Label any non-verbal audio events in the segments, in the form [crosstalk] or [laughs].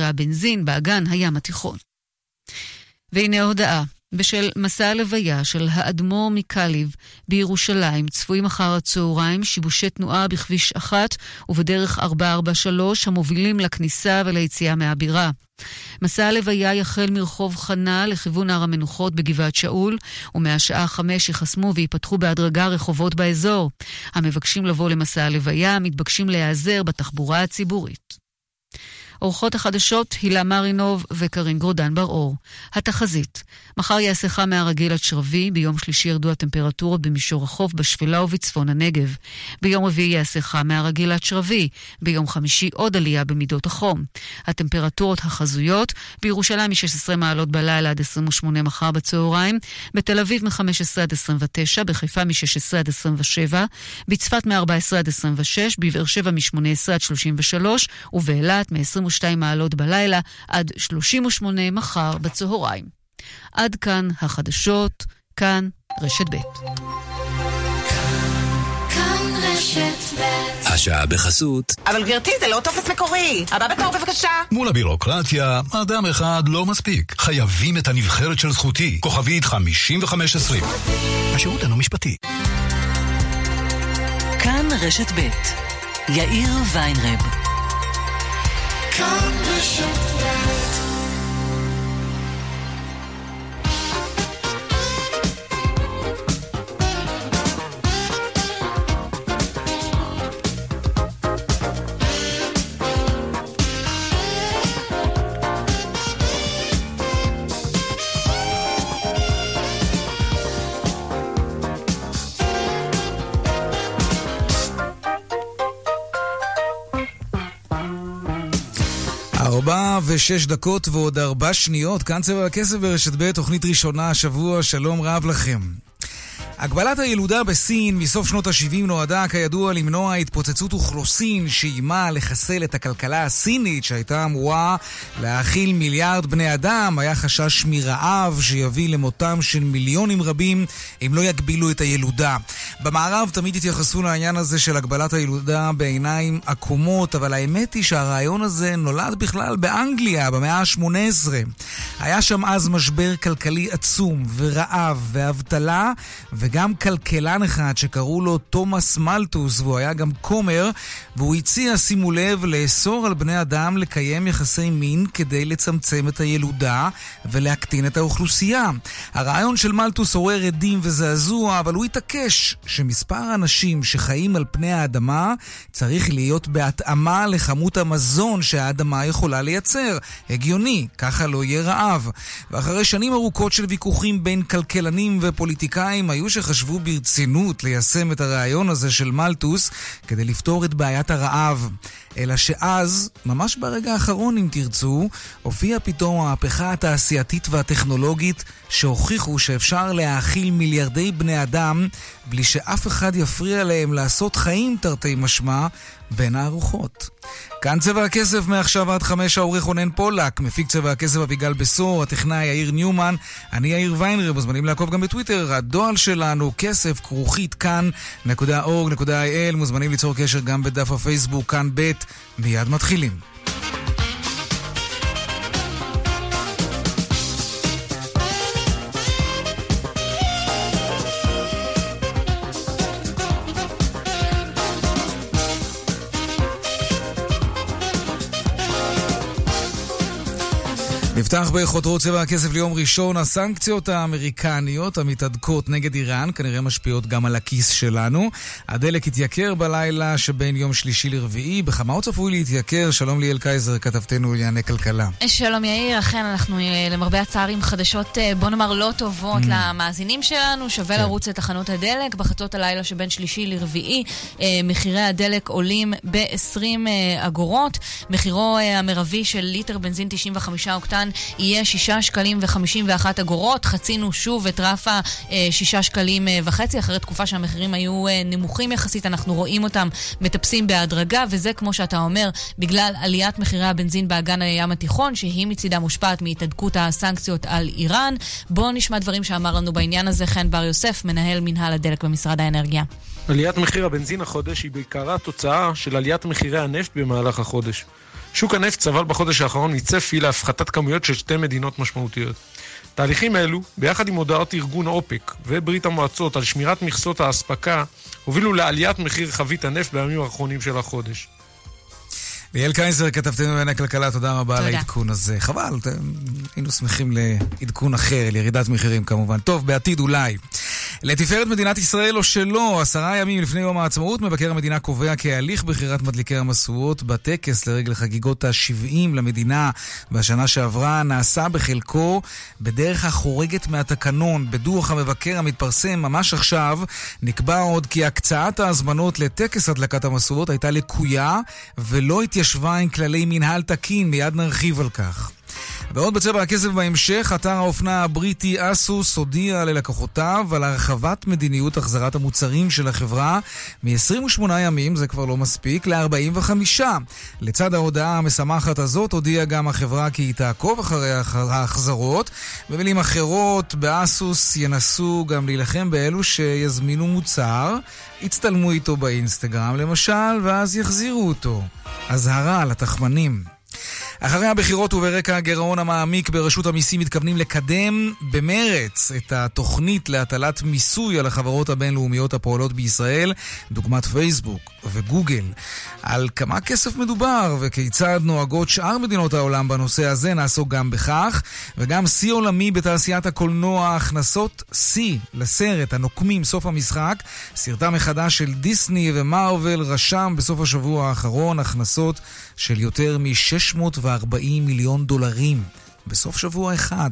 הבנזין באגן הים התיכון. והנה ההודעה. בשל מסע הלוויה של האדמו"ר מקליב בירושלים צפויים אחר הצהריים שיבושי תנועה בכביש 1 ובדרך 443 המובילים לכניסה וליציאה מהבירה. מסע הלוויה יחל מרחוב חנה לכיוון הר המנוחות בגבעת שאול, ומהשעה חמש ייחסמו וייפתחו בהדרגה רחובות באזור. המבקשים לבוא למסע הלוויה מתבקשים להיעזר בתחבורה הציבורית. אורחות החדשות הילה מרינוב וקרין גרודן בר-אור. התחזית מחר יעשה חם מהרגיל עד שרבי, ביום שלישי ירדו הטמפרטורות במישור החוף, בשפלה ובצפון הנגב. ביום רביעי יעשה חם מהרגיל עד שרבי, ביום חמישי עוד עלייה במידות החום. הטמפרטורות החזויות בירושלים מ-16 מעלות בלילה עד 28 מחר בצהריים, בתל אביב מ-15 עד 29, בחיפה מ-16 עד 27, בצפת מ-14 עד 26, בבאר שבע מ-18 עד 33, ובאילת מ-22 מעלות בלילה עד 38 מחר בצהריים. עד כאן החדשות, כאן רשת ב'. השעה בחסות. אבל גברתי, זה לא טופס מקורי. הבא בתור בבקשה. מול הבירוקרטיה, אדם אחד לא מספיק. חייבים את הנבחרת של זכותי. כוכבית 5520. השירות אינו משפטי. כאן רשת ב'. יאיר ויינרב. כאן רשת ושש דקות ועוד ארבע שניות, כאן צבע הכסף ברשת ב', תוכנית ראשונה השבוע, שלום רב לכם. הגבלת הילודה בסין מסוף שנות ה-70 נועדה, כידוע, למנוע התפוצצות אוכלוסין שאיימה לחסל את הכלכלה הסינית שהייתה אמורה להאכיל מיליארד בני אדם. היה חשש מרעב שיביא למותם של מיליונים רבים אם לא יגבילו את הילודה. במערב תמיד התייחסו לעניין הזה של הגבלת הילודה בעיניים עקומות, אבל האמת היא שהרעיון הזה נולד בכלל באנגליה במאה ה-18. היה שם אז משבר כלכלי עצום ורעב ואבטלה, וגם כלכלן אחד שקראו לו תומאס מלטוס, והוא היה גם כומר, והוא הציע, שימו לב, לאסור על בני אדם לקיים יחסי מין כדי לצמצם את הילודה ולהקטין את האוכלוסייה. הרעיון של מלטוס עורר עדים וזעזוע, אבל הוא התעקש שמספר האנשים שחיים על פני האדמה צריך להיות בהתאמה לכמות המזון שהאדמה יכולה לייצר. הגיוני, ככה לא יהיה רעב. ואחרי שנים ארוכות של ויכוחים בין כלכלנים ופוליטיקאים, היו שחשבו ברצינות ליישם את הרעיון הזה של מלטוס כדי לפתור את בעיית הרעב. אלא שאז, ממש ברגע האחרון אם תרצו, הופיעה פתאום המהפכה התעשייתית והטכנולוגית שהוכיחו שאפשר להאכיל מיליארדי בני אדם בלי שאף אחד יפריע להם לעשות חיים תרתי משמע בין הארוחות. כאן צבע הכסף מעכשיו עד חמש העורך רונן פולק, מפיק צבע הכסף אביגל בשור, הטכנאי יאיר ניומן, אני יאיר ויינר, מוזמנים לעקוב גם בטוויטר, הדואל שלנו כסף כרוכית כאן.org.il, מוזמנים ליצור קשר גם בדף הפייסבוק כאן ב', מיד מתחילים. נפתח בחותרות צבע הכסף ליום ראשון. הסנקציות האמריקניות המתהדקות נגד איראן כנראה משפיעות גם על הכיס שלנו. הדלק התייקר בלילה שבין יום שלישי לרביעי. בכמה הוא צפוי להתייקר? שלום ליאל קייזר, כתבתנו לענייני כלכלה. שלום יאיר, אכן אנחנו אה, למרבה הצער עם חדשות, אה, בוא נאמר, לא טובות mm. למאזינים שלנו. שווה כן. לרוץ לתחנות הדלק. בחצות הלילה שבין שלישי לרביעי אה, מחירי הדלק עולים ב-20 אגורות. מחירו המרבי של ליטר בנזין 95 אוקטן יהיה 6 שקלים ו-51 אגורות. חצינו שוב את רף ה-6 שקלים אה, וחצי, אחרי תקופה שהמחירים היו אה, נמוכים יחסית, אנחנו רואים אותם מטפסים בהדרגה, וזה, כמו שאתה אומר, בגלל עליית מחירי הבנזין באגן הים התיכון, שהיא מצידה מושפעת מהתהדקות הסנקציות על איראן. בואו נשמע דברים שאמר לנו בעניין הזה חן בר יוסף, מנהל מנהל הדלק במשרד האנרגיה. עליית מחיר הבנזין החודש היא בעיקרה תוצאה של עליית מחירי הנפט במהלך החודש. שוק הנפט סבל בחודש האחרון מצפי להפחתת כמויות של שתי מדינות משמעותיות. תהליכים אלו, ביחד עם הודעות ארגון אופק וברית המועצות על שמירת מכסות האספקה, הובילו לעליית מחיר חבית הנפט בימים האחרונים של החודש. ליאל קייזר, כתבתנו בעיני הכלכלה, תודה רבה על העדכון הזה. חבל, היינו שמחים לעדכון אחר, לירידת מחירים כמובן. טוב, בעתיד אולי. לתפארת מדינת ישראל או שלא, עשרה ימים לפני יום העצמאות, מבקר המדינה קובע כי הליך בחירת מדליקי המשואות בטקס לרגל חגיגות ה-70 למדינה בשנה שעברה נעשה בחלקו בדרך החורגת מהתקנון. בדוח המבקר המתפרסם ממש עכשיו, נקבע עוד כי הקצאת ההזמנות לטקס הדלקת המשואות הייתה לקויה ולא התיישבה עם כללי מנהל תקין, מיד נרחיב על כך. ועוד בצבע הכסף בהמשך, אתר האופנה הבריטי אסוס הודיע ללקוחותיו על הרחבת מדיניות החזרת המוצרים של החברה מ-28 ימים, זה כבר לא מספיק, ל-45. לצד ההודעה המשמחת הזאת הודיעה גם החברה כי היא תעקוב אחרי ההחזרות. במילים אחרות, באסוס ינסו גם להילחם באלו שיזמינו מוצר, יצטלמו איתו באינסטגרם למשל, ואז יחזירו אותו. אזהרה לתחמנים. אחרי הבחירות וברקע הגירעון המעמיק ברשות המיסים מתכוונים לקדם במרץ את התוכנית להטלת מיסוי על החברות הבינלאומיות הפועלות בישראל, דוגמת פייסבוק וגוגל. על כמה כסף מדובר וכיצד נוהגות שאר מדינות העולם בנושא הזה, נעסוק גם בכך. וגם שיא עולמי בתעשיית הקולנוע, הכנסות שיא לסרט הנוקמים סוף המשחק. סרטה מחדש של דיסני ומרוויל רשם בסוף השבוע האחרון הכנסות של יותר מ-640 מיליון דולרים. בסוף שבוע אחד.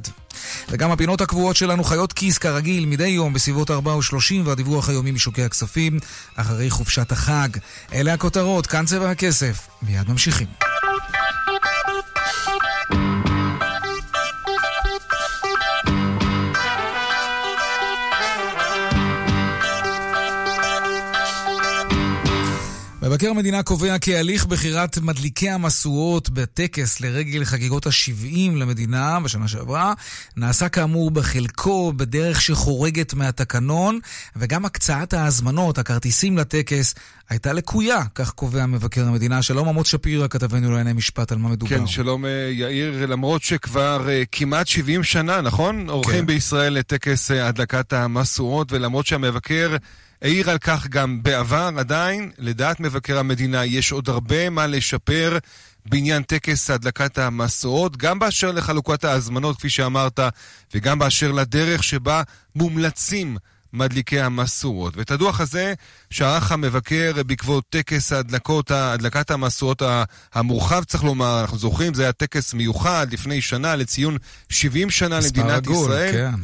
וגם הפינות הקבועות שלנו חיות כיס כרגיל מדי יום בסביבות 4 ו-30 והדיווח היומי משוקי הכספים אחרי חופשת החג. אלה הכותרות, כאן צבע הכסף. מיד ממשיכים. מבקר המדינה קובע כי הליך בחירת מדליקי המשואות בטקס לרגל חגיגות ה-70 למדינה בשנה שעברה נעשה כאמור בחלקו בדרך שחורגת מהתקנון וגם הקצאת ההזמנות, הכרטיסים לטקס, הייתה לקויה, כך קובע מבקר המדינה. שלום עמוד שפירא, כתבנו לענייני משפט, על מה מדובר. כן, שלום אה, יאיר, למרות שכבר uh, כמעט 70 שנה, נכון? עורכים כן. בישראל לטקס uh, הדלקת המשואות, ולמרות שהמבקר... העיר על כך גם בעבר, עדיין, לדעת מבקר המדינה, יש עוד הרבה מה לשפר בעניין טקס הדלקת המסורות, גם באשר לחלוקת ההזמנות, כפי שאמרת, וגם באשר לדרך שבה מומלצים מדליקי המסורות. ואת הדוח הזה שערך המבקר בעקבות טקס הדלקות, הדלקת המסורות המורחב, צריך לומר, אנחנו זוכרים, זה היה טקס מיוחד לפני שנה לציון 70 שנה למדינת עגול, ישראל. כן.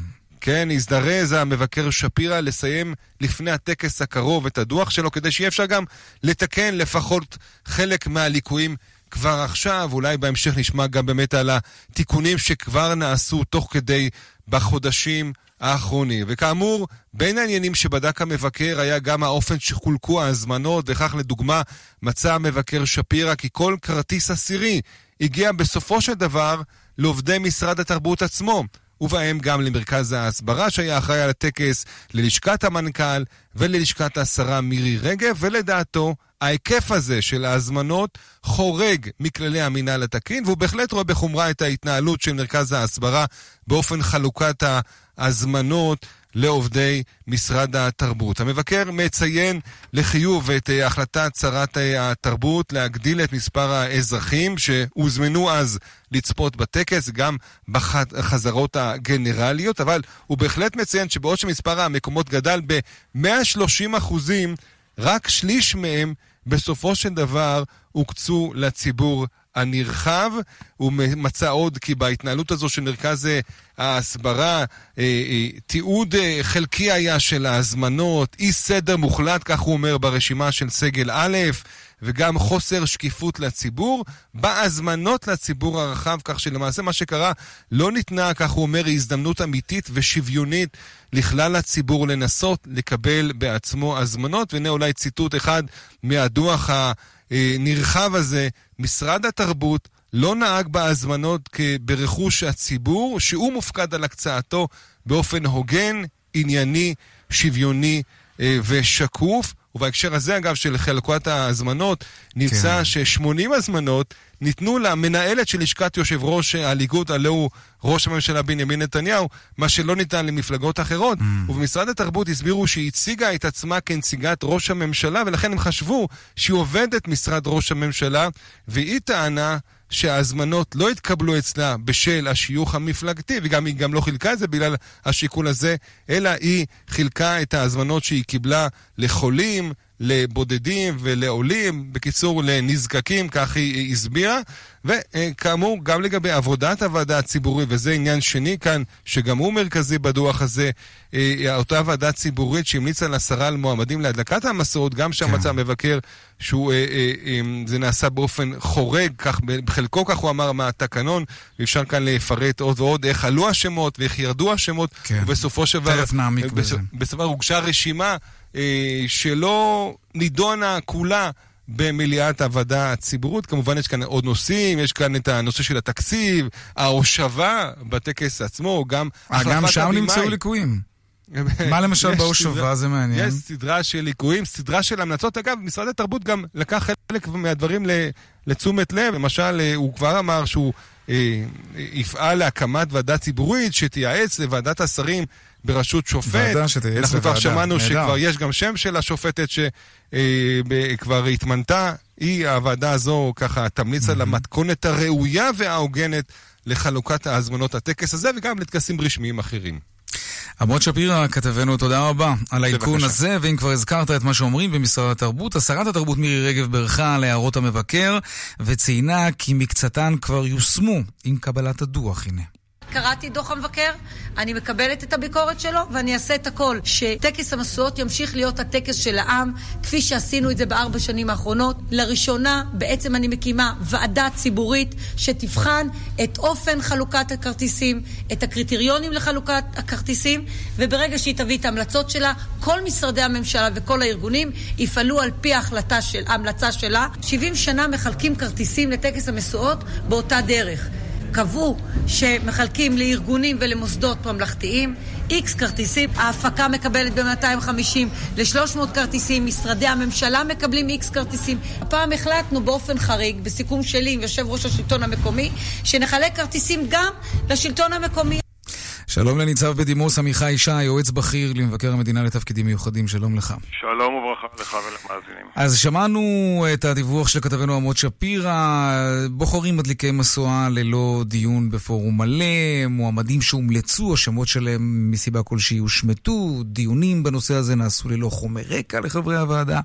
כן, הזדרז המבקר שפירא לסיים לפני הטקס הקרוב את הדוח שלו, כדי שיהיה אפשר גם לתקן לפחות חלק מהליקויים כבר עכשיו. אולי בהמשך נשמע גם באמת על התיקונים שכבר נעשו תוך כדי בחודשים האחרונים. וכאמור, בין העניינים שבדק המבקר היה גם האופן שחולקו ההזמנות, וכך לדוגמה מצא המבקר שפירא כי כל כרטיס עשירי הגיע בסופו של דבר לעובדי משרד התרבות עצמו. ובהם גם למרכז ההסברה שהיה אחראי על הטקס, ללשכת המנכ"ל וללשכת השרה מירי רגב, ולדעתו ההיקף הזה של ההזמנות חורג מכללי המינהל התקין, והוא בהחלט רואה בחומרה את ההתנהלות של מרכז ההסברה באופן חלוקת ההזמנות לעובדי משרד התרבות. המבקר מציין לחיוב את אה, החלטת שרת אה, התרבות להגדיל את מספר האזרחים שהוזמנו אז לצפות בטקס, גם בחזרות הגנרליות, אבל הוא בהחלט מציין שבעוד שמספר המקומות גדל ב-130 אחוזים, רק שליש מהם בסופו של דבר הוקצו לציבור הנרחב. הוא מצא עוד כי בהתנהלות הזו של מרכז אה, ההסברה, אה, אה, תיעוד חלקי היה של ההזמנות, אי סדר מוחלט, כך הוא אומר ברשימה של סגל א', וגם חוסר שקיפות לציבור, בהזמנות לציבור הרחב, כך שלמעשה מה שקרה, לא ניתנה, כך הוא אומר, הזדמנות אמיתית ושוויונית לכלל הציבור לנסות לקבל בעצמו הזמנות. והנה אולי ציטוט אחד מהדוח הנרחב הזה, משרד התרבות לא נהג בהזמנות ברכוש הציבור, שהוא מופקד על הקצאתו באופן הוגן, ענייני, שוויוני אה, ושקוף. ובהקשר הזה, אגב, של חלקת ההזמנות, נמצא כן. ש-80 הזמנות ניתנו למנהלת של לשכת יושב ראש הליכוד, הלא הוא ראש הממשלה בנימין נתניהו, מה שלא ניתן למפלגות אחרות. Mm. ובמשרד התרבות הסבירו שהיא הציגה את עצמה כנציגת ראש הממשלה, ולכן הם חשבו שהיא עובדת משרד ראש הממשלה, והיא טענה שההזמנות לא התקבלו אצלה בשל השיוך המפלגתי, וגם היא גם לא חילקה את זה בגלל השיקול הזה, אלא היא חילקה את ההזמנות שהיא קיבלה לחולים, לבודדים ולעולים, בקיצור לנזקקים, כך היא הסבירה. וכאמור, גם לגבי עבודת הוועדה הציבורית, וזה עניין שני כאן, שגם הוא מרכזי בדוח הזה, אה, אותה ועדה ציבורית שהמליצה לשרה על מועמדים להדלקת המסורת, גם שם כן. מצא המבקר שזה אה, אה, נעשה באופן חורג, כך, בחלקו כך הוא אמר מה התקנון, ואפשר כאן לפרט עוד ועוד איך עלו השמות ואיך ירדו השמות, כן. ובסופו של דבר, תכף נעמיק בזה. בסופו של דבר הוגשה רשימה שלא נידונה כולה במליאת הוועדה הציבורית. כמובן יש כאן עוד נושאים, יש כאן את הנושא של התקציב, ההושבה בטקס עצמו, גם החלפת הבימאי. גם שם נמצאו ליקויים. [laughs] מה למשל בהושבה, זה מעניין. יש סדרה של ליקויים, סדרה של המלצות. אגב, משרד התרבות גם לקח חלק מהדברים לתשומת לב. למשל, אה, הוא כבר אמר שהוא אה, יפעל להקמת ועדה ציבורית שתייעץ לוועדת השרים בראשות שופט. ועדה שתייעץ. אנחנו כבר שמענו שכבר יש גם שם של השופטת שכבר אה, התמנתה. היא, הוועדה הזו, ככה, תמליץ על המתכונת הראויה וההוגנת לחלוקת ההזמנות הטקס הזה וגם לטקסים רשמיים אחרים. עמוד שפירא, כתבנו, תודה רבה על העדכון הזה, ואם כבר הזכרת את מה שאומרים במשרד התרבות, השרת התרבות מירי רגב ברכה על הערות המבקר, וציינה כי מקצתן כבר יושמו עם קבלת הדוח, הנה. קראתי את דוח המבקר, אני מקבלת את הביקורת שלו, ואני אעשה את הכל. שטקס המשואות ימשיך להיות הטקס של העם, כפי שעשינו את זה בארבע שנים האחרונות. לראשונה, בעצם אני מקימה ועדה ציבורית שתבחן את אופן חלוקת הכרטיסים, את הקריטריונים לחלוקת הכרטיסים, וברגע שהיא תביא את ההמלצות שלה, כל משרדי הממשלה וכל הארגונים יפעלו על פי ההחלטה של, ההמלצה שלה. 70 שנה מחלקים כרטיסים לטקס המשואות באותה דרך. קבעו שמחלקים לארגונים ולמוסדות ממלכתיים איקס כרטיסים, ההפקה מקבלת ב-250 ל-300 כרטיסים, משרדי הממשלה מקבלים איקס כרטיסים. הפעם החלטנו באופן חריג, בסיכום שלי עם יושב ראש השלטון המקומי, שנחלק כרטיסים גם לשלטון המקומי. שלום לניצב בדימוס עמיחי ישי, יועץ בכיר למבקר המדינה לתפקידים מיוחדים, שלום לך. שלום וברכה לך ולמאזינים. אז שמענו את הדיווח של כתבנו עמוד שפירא, בוחרים מדליקי משואה ללא דיון בפורום מלא, מועמדים שהומלצו, השמות שלהם מסיבה כלשהי הושמטו, דיונים בנושא הזה נעשו ללא חומר רקע לחברי הוועדה.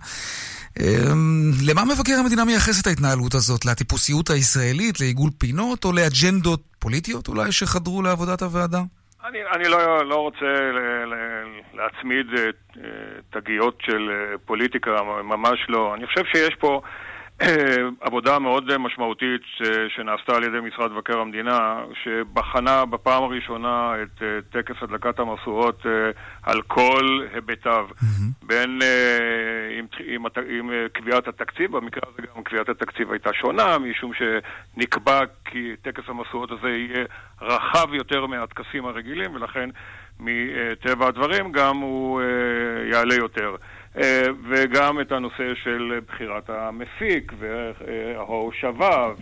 אמ, למה מבקר המדינה מייחס את ההתנהלות הזאת? לטיפוסיות הישראלית, לעיגול פינות, או לאג'נדות פוליטיות אולי שחדרו לעבודת הוועדה? אני, אני לא, לא רוצה ל, ל, להצמיד אה, תגיות של אה, פוליטיקה, ממש לא. אני חושב שיש פה [coughs] עבודה מאוד משמעותית שנעשתה על ידי משרד מבקר המדינה, שבחנה בפעם הראשונה את אה, טקס הדלקת המשואות אה, על כל היבטיו, mm-hmm. בין אה, עם, עם, עם קביעת התקציב, במקרה הזה גם קביעת התקציב הייתה שונה, משום שנקבע כי טקס המשואות הזה יהיה רחב יותר מהטקסים הרגילים, ולכן מטבע הדברים גם הוא יעלה יותר. אה, וגם את הנושא של בחירת המפיק וההושבה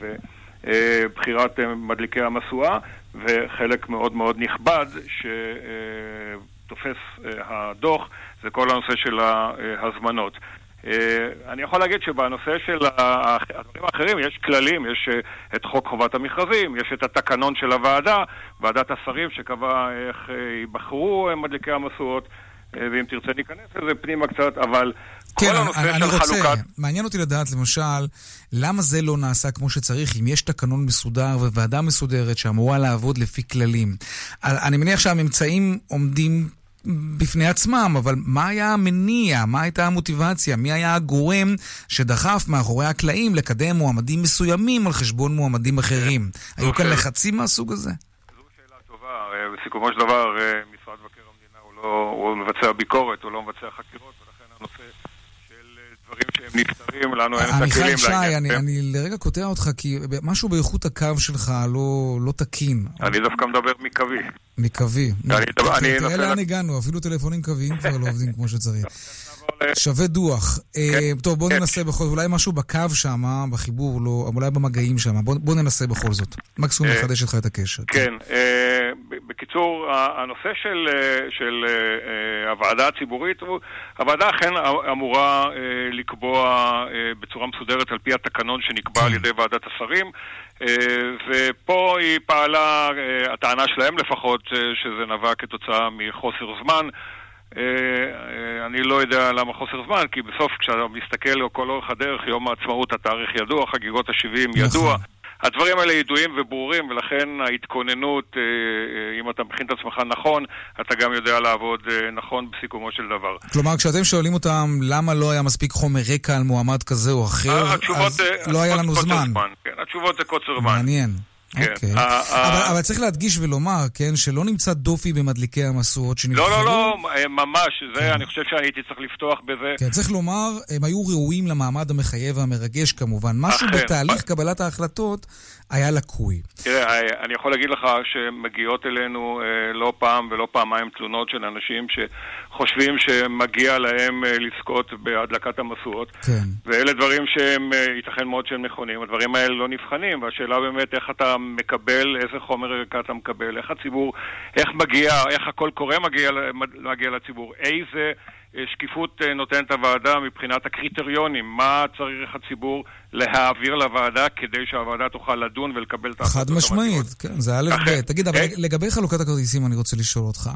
ובחירת מדליקי המשואה, וחלק מאוד מאוד נכבד שתופס אה, הדוח זה כל הנושא של ההזמנות. אה, אני יכול להגיד שבנושא של הדברים האחרים יש כללים, יש את חוק חובת המכרזים, יש את התקנון של הוועדה, ועדת השרים שקבעה איך ייבחרו מדליקי המשואות. אה, ואם תרצה להיכנס לזה פנימה קצת, אבל כן, כל הנושא אני, של אני רוצה, חלוקת... מעניין אותי לדעת, למשל, למה זה לא נעשה כמו שצריך, אם יש תקנון מסודר וועדה מסודרת שאמורה לעבוד לפי כללים. אני מניח שהממצאים עומדים בפני עצמם, אבל מה היה המניע? מה הייתה המוטיבציה? מי היה הגורם שדחף מאחורי הקלעים לקדם מועמדים מסוימים על חשבון מועמדים אחרים? היו כאן לחצים מהסוג הזה? זו שאלה טובה. אה, בסיכומו של דבר, אה, לא, הוא מבצע ביקורת, הוא לא מבצע חקירות, ולכן הנושא של דברים שהם נפטרים, לנו אין את הכלים לעניין. עמיחי שי, אני, אני לרגע קוטע אותך, כי משהו באיכות הקו שלך לא, לא תקין. אני דווקא מדבר מקווי. מקווי. תראה לאן הגענו, אפילו טלפונים קוויים כבר לא עובדים כמו שצריך. [laughs] שווה דוח. כן, טוב, בוא כן. ננסה בכל זאת, אולי משהו בקו שם, בחיבור, לא, אולי במגעים שם. בוא, בוא ננסה בכל זאת. מקסימום נחדש איתך את הקשר. כן, בקיצור, הנושא של, של הוועדה הציבורית, הוועדה אכן אמורה לקבוע בצורה מסודרת על פי התקנון שנקבע כן. על ידי ועדת השרים. ופה היא פעלה, הטענה שלהם לפחות, שזה נבע כתוצאה מחוסר זמן. אה, אה, אני לא יודע למה חוסר זמן, כי בסוף כשאתה מסתכל כל אורך הדרך, יום העצמאות, התאריך ידוע, חגיגות ה-70 נכון. ידוע. הדברים האלה ידועים וברורים, ולכן ההתכוננות, אה, אם אתה מכין את עצמך נכון, אתה גם יודע לעבוד נכון בסיכומו של דבר. כלומר, כשאתם שואלים אותם למה לא היה מספיק חומר רקע על מועמד כזה או אחר, אז לא היה לנו זמן. זמן. כן, התשובות זה קוצר זמן. מעניין. כן. אוקיי. אבל, אבל צריך להדגיש ולומר, כן, שלא נמצא דופי במדליקי המשואות שנבחרו. לא, לא, לא, ממש, זה, כן. אני חושב שהייתי צריך לפתוח בזה. כן, צריך לומר, הם היו ראויים למעמד המחייב והמרגש כמובן. משהו בתהליך קבלת ההחלטות היה לקוי. תראה, אני יכול להגיד לך שמגיעות אלינו אה, לא פעם ולא פעמיים תלונות של אנשים שחושבים שמגיע להם אה, לזכות בהדלקת המשואות. כן. ואלה דברים שהם, אה, ייתכן מאוד שהם נכונים. הדברים האלה לא נבחנים, והשאלה באמת איך אתה מקבל, איזה חומר ערכה אתה מקבל, איך הציבור, איך מגיע, איך הכל קורה מגיע, מגיע לציבור, איזה... שקיפות נותנת הוועדה מבחינת הקריטריונים, מה צריך הציבור להעביר לוועדה כדי שהוועדה תוכל לדון ולקבל את ההחלטות המתאימות. חד משמעית, כן, זה א' ב'. תגיד, אבל לגבי חלוקת הכרטיסים אני רוצה לשאול אותך.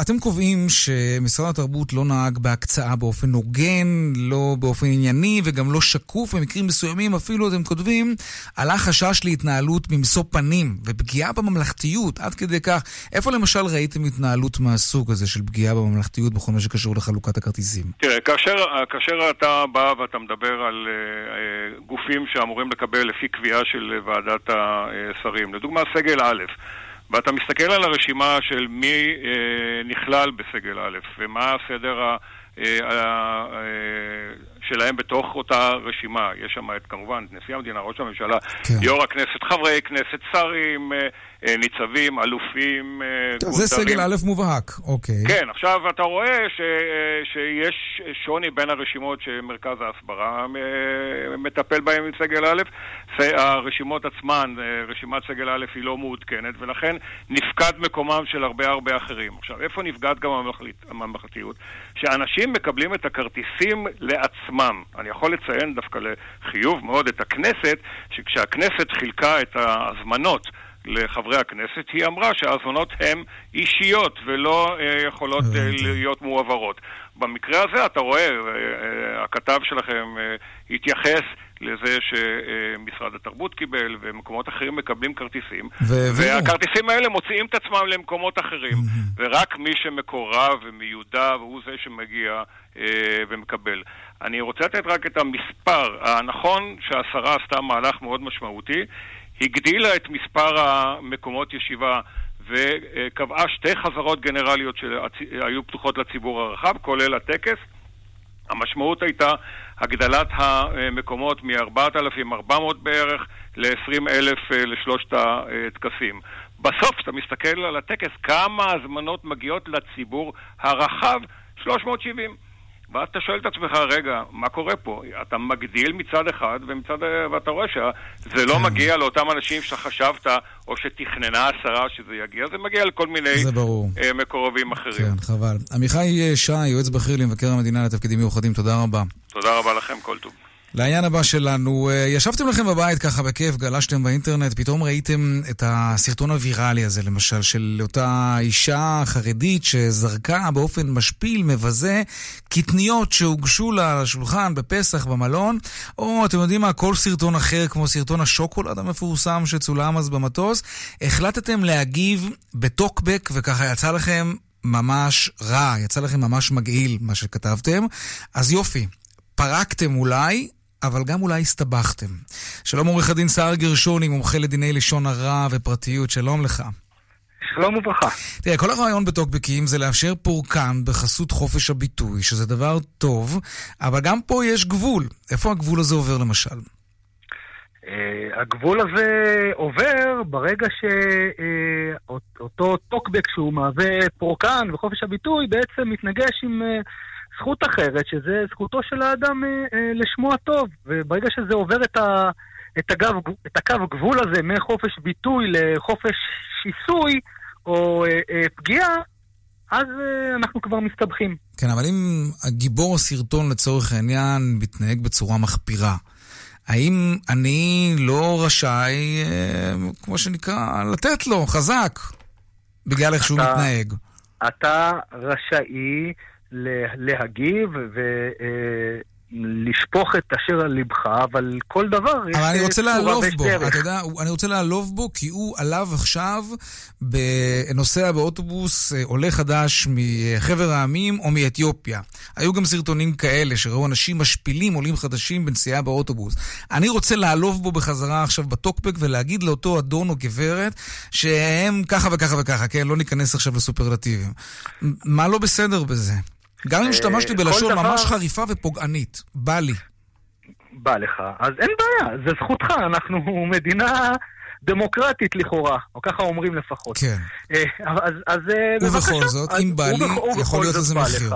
אתם קובעים שמשרד התרבות לא נהג בהקצאה באופן הוגן, לא באופן ענייני וגם לא שקוף, במקרים מסוימים אפילו אתם כותבים, עלה חשש להתנהלות ממשוא פנים ופגיעה בממלכתיות, עד כדי כך. איפה למשל ראיתם התנהלות מהסוג הזה של פגיעה בממלכתיות בכל מה שקשור לחלוקת הכרטיסים? תראה, כאשר, כאשר אתה בא ואתה מדבר על... Uh, גופים שאמורים לקבל לפי קביעה של ועדת השרים. לדוגמה, סגל א', ואתה מסתכל על הרשימה של מי אה, נכלל בסגל א', ומה הסדר ה... אה, אה, שלהם בתוך אותה רשימה. יש שם את, כמובן, נשיא המדינה, ראש הממשלה, כן. יו"ר הכנסת, חברי כנסת, שרים, אה, ניצבים, אלופים, טוב, זה סגל א' מובהק, אוקיי. כן, עכשיו אתה רואה ש, שיש שוני בין הרשימות שמרכז ההסברה מטפל בהן עם סגל א', הרשימות עצמן, רשימת סגל א' היא לא מעודכנת, ולכן נפקד מקומם של הרבה הרבה אחרים. עכשיו, איפה נפגעת גם הממלכתיות? שאנשים מקבלים את הכרטיסים לעצמם. אני יכול לציין דווקא לחיוב מאוד את הכנסת, שכשהכנסת חילקה את ההזמנות לחברי הכנסת, היא אמרה שההזמנות הן אישיות ולא אה, יכולות אה, להיות מועברות. במקרה הזה אתה רואה, אה, הכתב שלכם התייחס לזה שמשרד התרבות קיבל ומקומות אחרים מקבלים כרטיסים ו- והכרטיסים האלה מוציאים את עצמם למקומות אחרים ורק מי שמקורב ומיודע הוא זה שמגיע ומקבל. אני רוצה לתת רק את המספר. הנכון שהשרה עשתה מהלך מאוד משמעותי, הגדילה את מספר המקומות ישיבה וקבעה שתי חזרות גנרליות שהיו פתוחות לציבור הרחב, כולל הטקס. המשמעות הייתה הגדלת המקומות מ-4,400 בערך ל-20,000 אה, לשלושת הטקסים. בסוף, כשאתה מסתכל על הטקס, כמה הזמנות מגיעות לציבור הרחב? 370. ואז אתה שואל את עצמך, רגע, מה קורה פה? אתה מגדיל מצד אחד, ומצד, ואתה רואה שזה לא כן. מגיע לאותם אנשים שחשבת, או שתכננה השרה שזה יגיע, זה מגיע לכל מיני אה, מקורבים אחרים. כן, חבל. עמיחי שי, יועץ בכיר למבקר המדינה לתפקידים מיוחדים, תודה רבה. תודה רבה לכם, כל טוב. לעניין הבא שלנו, אה, ישבתם לכם בבית ככה בכיף, גלשתם באינטרנט, פתאום ראיתם את הסרטון הוויראלי הזה, למשל, של אותה אישה חרדית שזרקה באופן משפיל, מבזה, קטניות שהוגשו לה לשולחן בפסח במלון, או אתם יודעים מה, כל סרטון אחר, כמו סרטון השוקולד המפורסם שצולם אז במטוס, החלטתם להגיב בטוקבק, וככה יצא לכם ממש רע, יצא לכם ממש מגעיל מה שכתבתם. אז יופי, פרקתם אולי, אבל גם אולי הסתבכתם. שלום עורך הדין סער גרשוני, מומחה לדיני לשון הרע ופרטיות, שלום לך. שלום וברכה. תראה, כל הרעיון בטוקבקים זה לאפשר פורקן בחסות חופש הביטוי, שזה דבר טוב, אבל גם פה יש גבול. איפה הגבול הזה עובר למשל? Uh, הגבול הזה עובר ברגע שאותו uh, טוקבק שהוא מהווה פורקן וחופש הביטוי בעצם מתנגש עם uh, זכות אחרת, שזה זכותו של האדם אה, אה, לשמוע טוב. וברגע שזה עובר את, ה, את, הגב, את הקו גבול הזה מחופש ביטוי לחופש שיסוי או אה, אה, פגיעה, אז אה, אנחנו כבר מסתבכים. כן, אבל אם הגיבור הסרטון לצורך העניין מתנהג בצורה מחפירה, האם אני לא רשאי, אה, כמו שנקרא, לתת לו חזק, בגלל איך שהוא מתנהג? אתה רשאי להגיב ו... אה, את אשר על לבך, אבל כל דבר אבל יש אבל אני רוצה לעלוב בו, דרך. אתה יודע, אני רוצה לעלוב בו כי הוא עליו עכשיו, נוסע באוטובוס אה, עולה חדש מחבר העמים או מאתיופיה. היו גם סרטונים כאלה שראו אנשים משפילים עולים חדשים בנסיעה באוטובוס. אני רוצה לעלוב בו בחזרה עכשיו בטוקבק ולהגיד לאותו אדון או גברת שהם ככה וככה וככה, כן? לא ניכנס עכשיו לסופרלטיבים. מה לא בסדר בזה? גם אם השתמשתי אה, בלשון דבר... ממש חריפה ופוגענית, בא לי. בא לך, אז אין בעיה, זה זכותך, אנחנו מדינה דמוקרטית לכאורה, או ככה אומרים לפחות. כן. אה, אז, אז אה, ובכל בבקשה. זאת, אז, אם בא לי, יכול להיות איזה מחיר.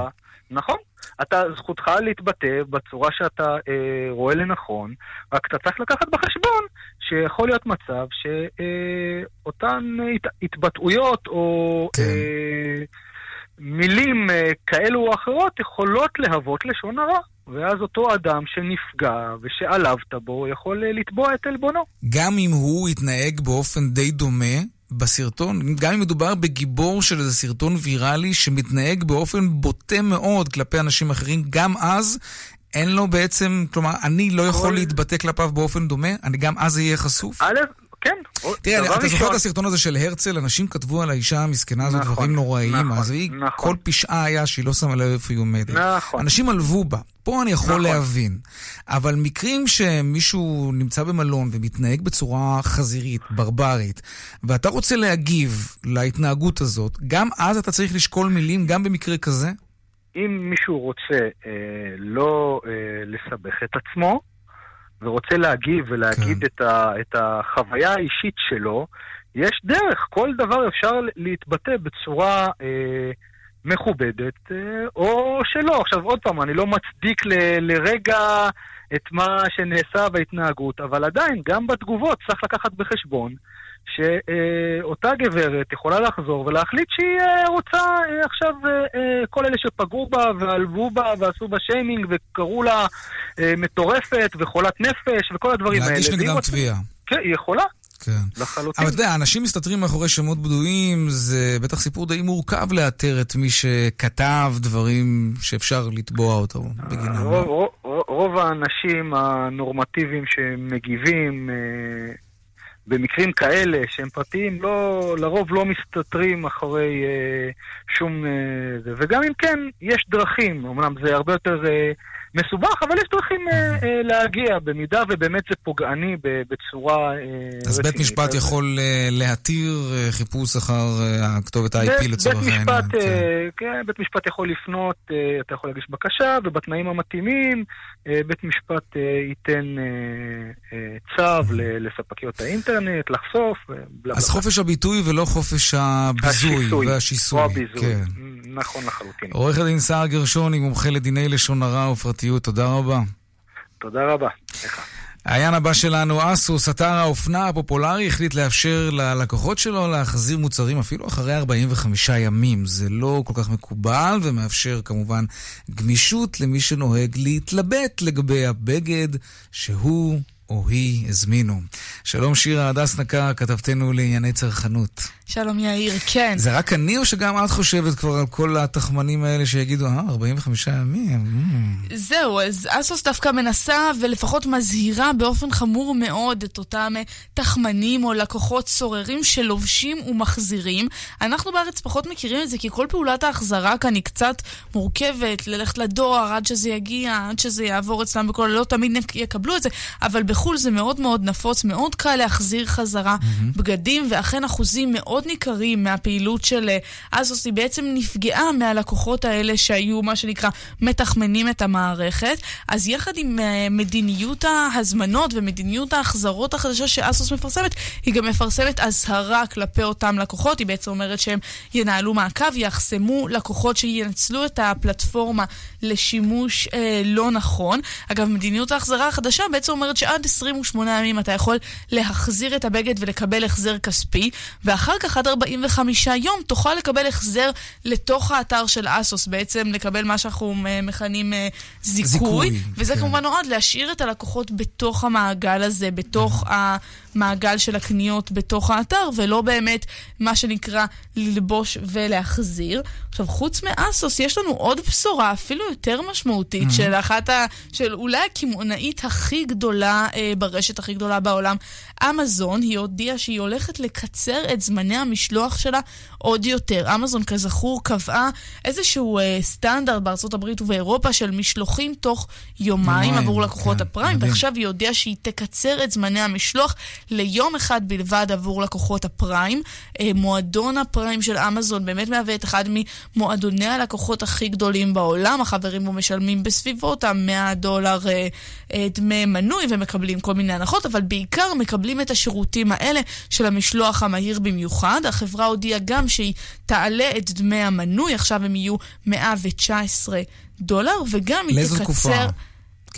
נכון. אתה, זכותך להתבטא בצורה שאתה אה, רואה לנכון, רק אתה צריך לקחת בחשבון שיכול להיות מצב שאותן אה, הת, התבטאויות או... כן. אה, מילים אה, כאלו או אחרות יכולות להוות לשון הרע. ואז אותו אדם שנפגע ושעלבת בו יכול אה, לתבוע את עלבונו. גם אם הוא יתנהג באופן די דומה בסרטון, גם אם מדובר בגיבור של איזה סרטון ויראלי שמתנהג באופן בוטה מאוד כלפי אנשים אחרים, גם אז אין לו בעצם, כלומר, אני לא יכול כל... להתבטא כלפיו באופן דומה, אני גם אז אהיה חשוף? א', כן. תראה, אתה זוכר את הסרטון הזה של הרצל? אנשים כתבו על האישה המסכנה הזאת נכון, דברים נוראיים, נכון, אז היא, נכון. כל פשעה היה שהיא לא שמה לב איפה היא עומדת. נכון. אנשים עלבו בה. פה אני יכול נכון. להבין. אבל מקרים שמישהו נמצא במלון ומתנהג בצורה חזירית, ברברית, ואתה רוצה להגיב להתנהגות הזאת, גם אז אתה צריך לשקול מילים, גם במקרה כזה? אם מישהו רוצה אה, לא אה, לסבך את עצמו, ורוצה להגיב ולהגיד כן. את, ה, את החוויה האישית שלו, יש דרך, כל דבר אפשר להתבטא בצורה אה, מכובדת, אה, או שלא. עכשיו, עוד פעם, אני לא מצדיק ל, לרגע את מה שנעשה בהתנהגות, אבל עדיין, גם בתגובות צריך לקחת בחשבון שאותה גברת יכולה לחזור ולהחליט שהיא אה, רוצה אה, עכשיו, אה, כל אלה שפגעו בה ועלבו בה ועשו בה שיימינג וקראו לה מטורפת וחולת נפש וכל הדברים האלה. להגיש נגדם תביעה. כן, היא יכולה. כן. לחלוטין. אבל אתה יודע, אנשים מסתתרים מאחורי שמות בדויים, זה בטח סיפור די מורכב לאתר את מי שכתב דברים שאפשר לתבוע אותו בגינם. רוב, רוב, רוב האנשים הנורמטיביים שמגיבים במקרים כאלה שהם פרטיים, לא, לרוב לא מסתתרים אחרי אה, שום... אה, וגם אם כן, יש דרכים, אמנם זה הרבה יותר אה, מסובך, אבל יש דרכים אה, אה, להגיע, במידה ובאמת זה פוגעני בצורה אה, אז. בית משפט. יכול להתיר חיפוש אחר הכתובת ה-IP לצורך העניין. כן. כן, בית משפט יכול לפנות, אתה יכול להגיש בקשה, ובתנאים המתאימים, בית משפט ייתן צו לספקיות האינטרנט, לחשוף, אז חופש הביטוי ולא חופש הביזוי השיסוי, והשיסוי. כן. נכון לחלוטין. עורך הדין סער גרשוני, מומחה לדיני לשון הרע ופרטיות, תודה רבה. תודה רבה. העניין הבא שלנו, אסוס, אתר האופנה הפופולרי, החליט לאפשר ללקוחות שלו להחזיר מוצרים אפילו אחרי 45 ימים. זה לא כל כך מקובל ומאפשר כמובן גמישות למי שנוהג להתלבט לגבי הבגד שהוא או היא הזמינו. שלום שירה הדס נקר, כתבתנו לענייני צרכנות. שלום יאיר, כן. זה רק אני או שגם את חושבת כבר על כל התחמנים האלה שיגידו, אה, 45 ימים? Mm. זהו, אז אסוס דווקא מנסה ולפחות מזהירה באופן חמור מאוד את אותם תחמנים או לקוחות סוררים שלובשים ומחזירים. אנחנו בארץ פחות מכירים את זה כי כל פעולת ההחזרה כאן היא קצת מורכבת, ללכת לדואר עד שזה יגיע, עד שזה יעבור אצלם בכל, לא תמיד יקבלו את זה, אבל בחו"ל זה מאוד מאוד נפוץ, מאוד קל להחזיר חזרה mm-hmm. בגדים, ואכן אחוזים מאוד מאוד ניכרים מהפעילות של אסוס, היא בעצם נפגעה מהלקוחות האלה שהיו מה שנקרא מתחמנים את המערכת. אז יחד עם מדיניות ההזמנות ומדיניות ההחזרות החדשה שאסוס מפרסמת, היא גם מפרסמת אזהרה כלפי אותם לקוחות. היא בעצם אומרת שהם ינהלו מעקב, יחסמו לקוחות שינצלו את הפלטפורמה לשימוש אה, לא נכון. אגב, מדיניות ההחזרה החדשה בעצם אומרת שעד 28 ימים אתה יכול להחזיר את הבגד ולקבל החזר כספי, ואחר כך עד 45 יום תוכל לקבל החזר לתוך האתר של אסוס, בעצם לקבל מה שאנחנו אה, מכנים אה, זיכוי, זיכוי וזה כן. כמובן נועד להשאיר את הלקוחות בתוך המעגל הזה, בתוך ה... המעגל של הקניות בתוך האתר, ולא באמת מה שנקרא ללבוש ולהחזיר. עכשיו, חוץ מאסוס, יש לנו עוד בשורה אפילו יותר משמעותית mm-hmm. של אחת ה... של אולי הקמעונאית הכי גדולה אה, ברשת הכי גדולה בעולם, אמזון. היא הודיעה שהיא הולכת לקצר את זמני המשלוח שלה עוד יותר. אמזון, כזכור, קבעה איזשהו אה, סטנדרט בארצות הברית ובאירופה של משלוחים תוך יומיים, יומיים עבור לקוחות כן, הפריים, מדהים. ועכשיו היא הודיעה שהיא תקצר את זמני המשלוח ליום אחד בלבד עבור לקוחות הפריים. אה, מועדון הפריים של אמזון באמת מהווה את אחד ממועדוני הלקוחות הכי גדולים בעולם. החברים בו משלמים בסביבות ה-100 דולר אה, אה, דמי מנוי ומקבלים כל מיני הנחות, אבל בעיקר מקבלים את השירותים האלה של המשלוח המהיר במיוחד. החברה הודיעה גם שהיא תעלה את דמי המנוי, עכשיו הם יהיו 119 דולר, וגם היא תקצר... תקופה?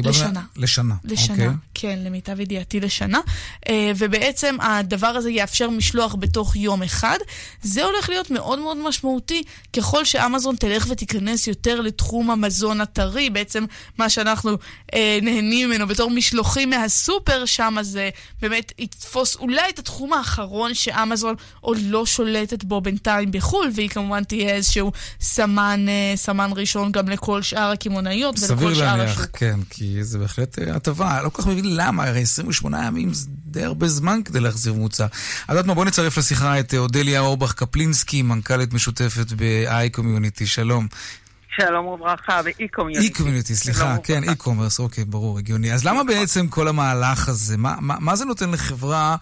לשנה. לשנה. לשנה, okay. אוקיי. כן, למיטב ידיעתי לשנה. Uh, ובעצם הדבר הזה יאפשר משלוח בתוך יום אחד. זה הולך להיות מאוד מאוד משמעותי ככל שאמזון תלך ותיכנס יותר לתחום המזון הטרי, בעצם מה שאנחנו uh, נהנים ממנו בתור משלוחים מהסופר, שם זה באמת יתפוס אולי את התחום האחרון שאמזון עוד לא שולטת בו בינתיים בחו"ל, והיא כמובן תהיה איזשהו סמן, uh, סמן ראשון גם לכל שאר הקמעונאיות ולכל שאר השוק. סביר להניח, כן. כי זה בהחלט אה, הטבה. לא כל כך מבין למה, הרי 28 ימים זה די הרבה זמן כדי להחזיר מוצר. אז את מה, בואו נצרף לשיחה את אה, אודליה אורבך קפלינסקי, מנכ"לית משותפת ב-i community. שלום. שלום וברכה, ב-e-community. e-community, סליחה, כן, e-commerce, אוקיי, ברור, הגיוני. אז למה בעצם כל המהלך הזה? מה, מה, מה זה נותן לחברה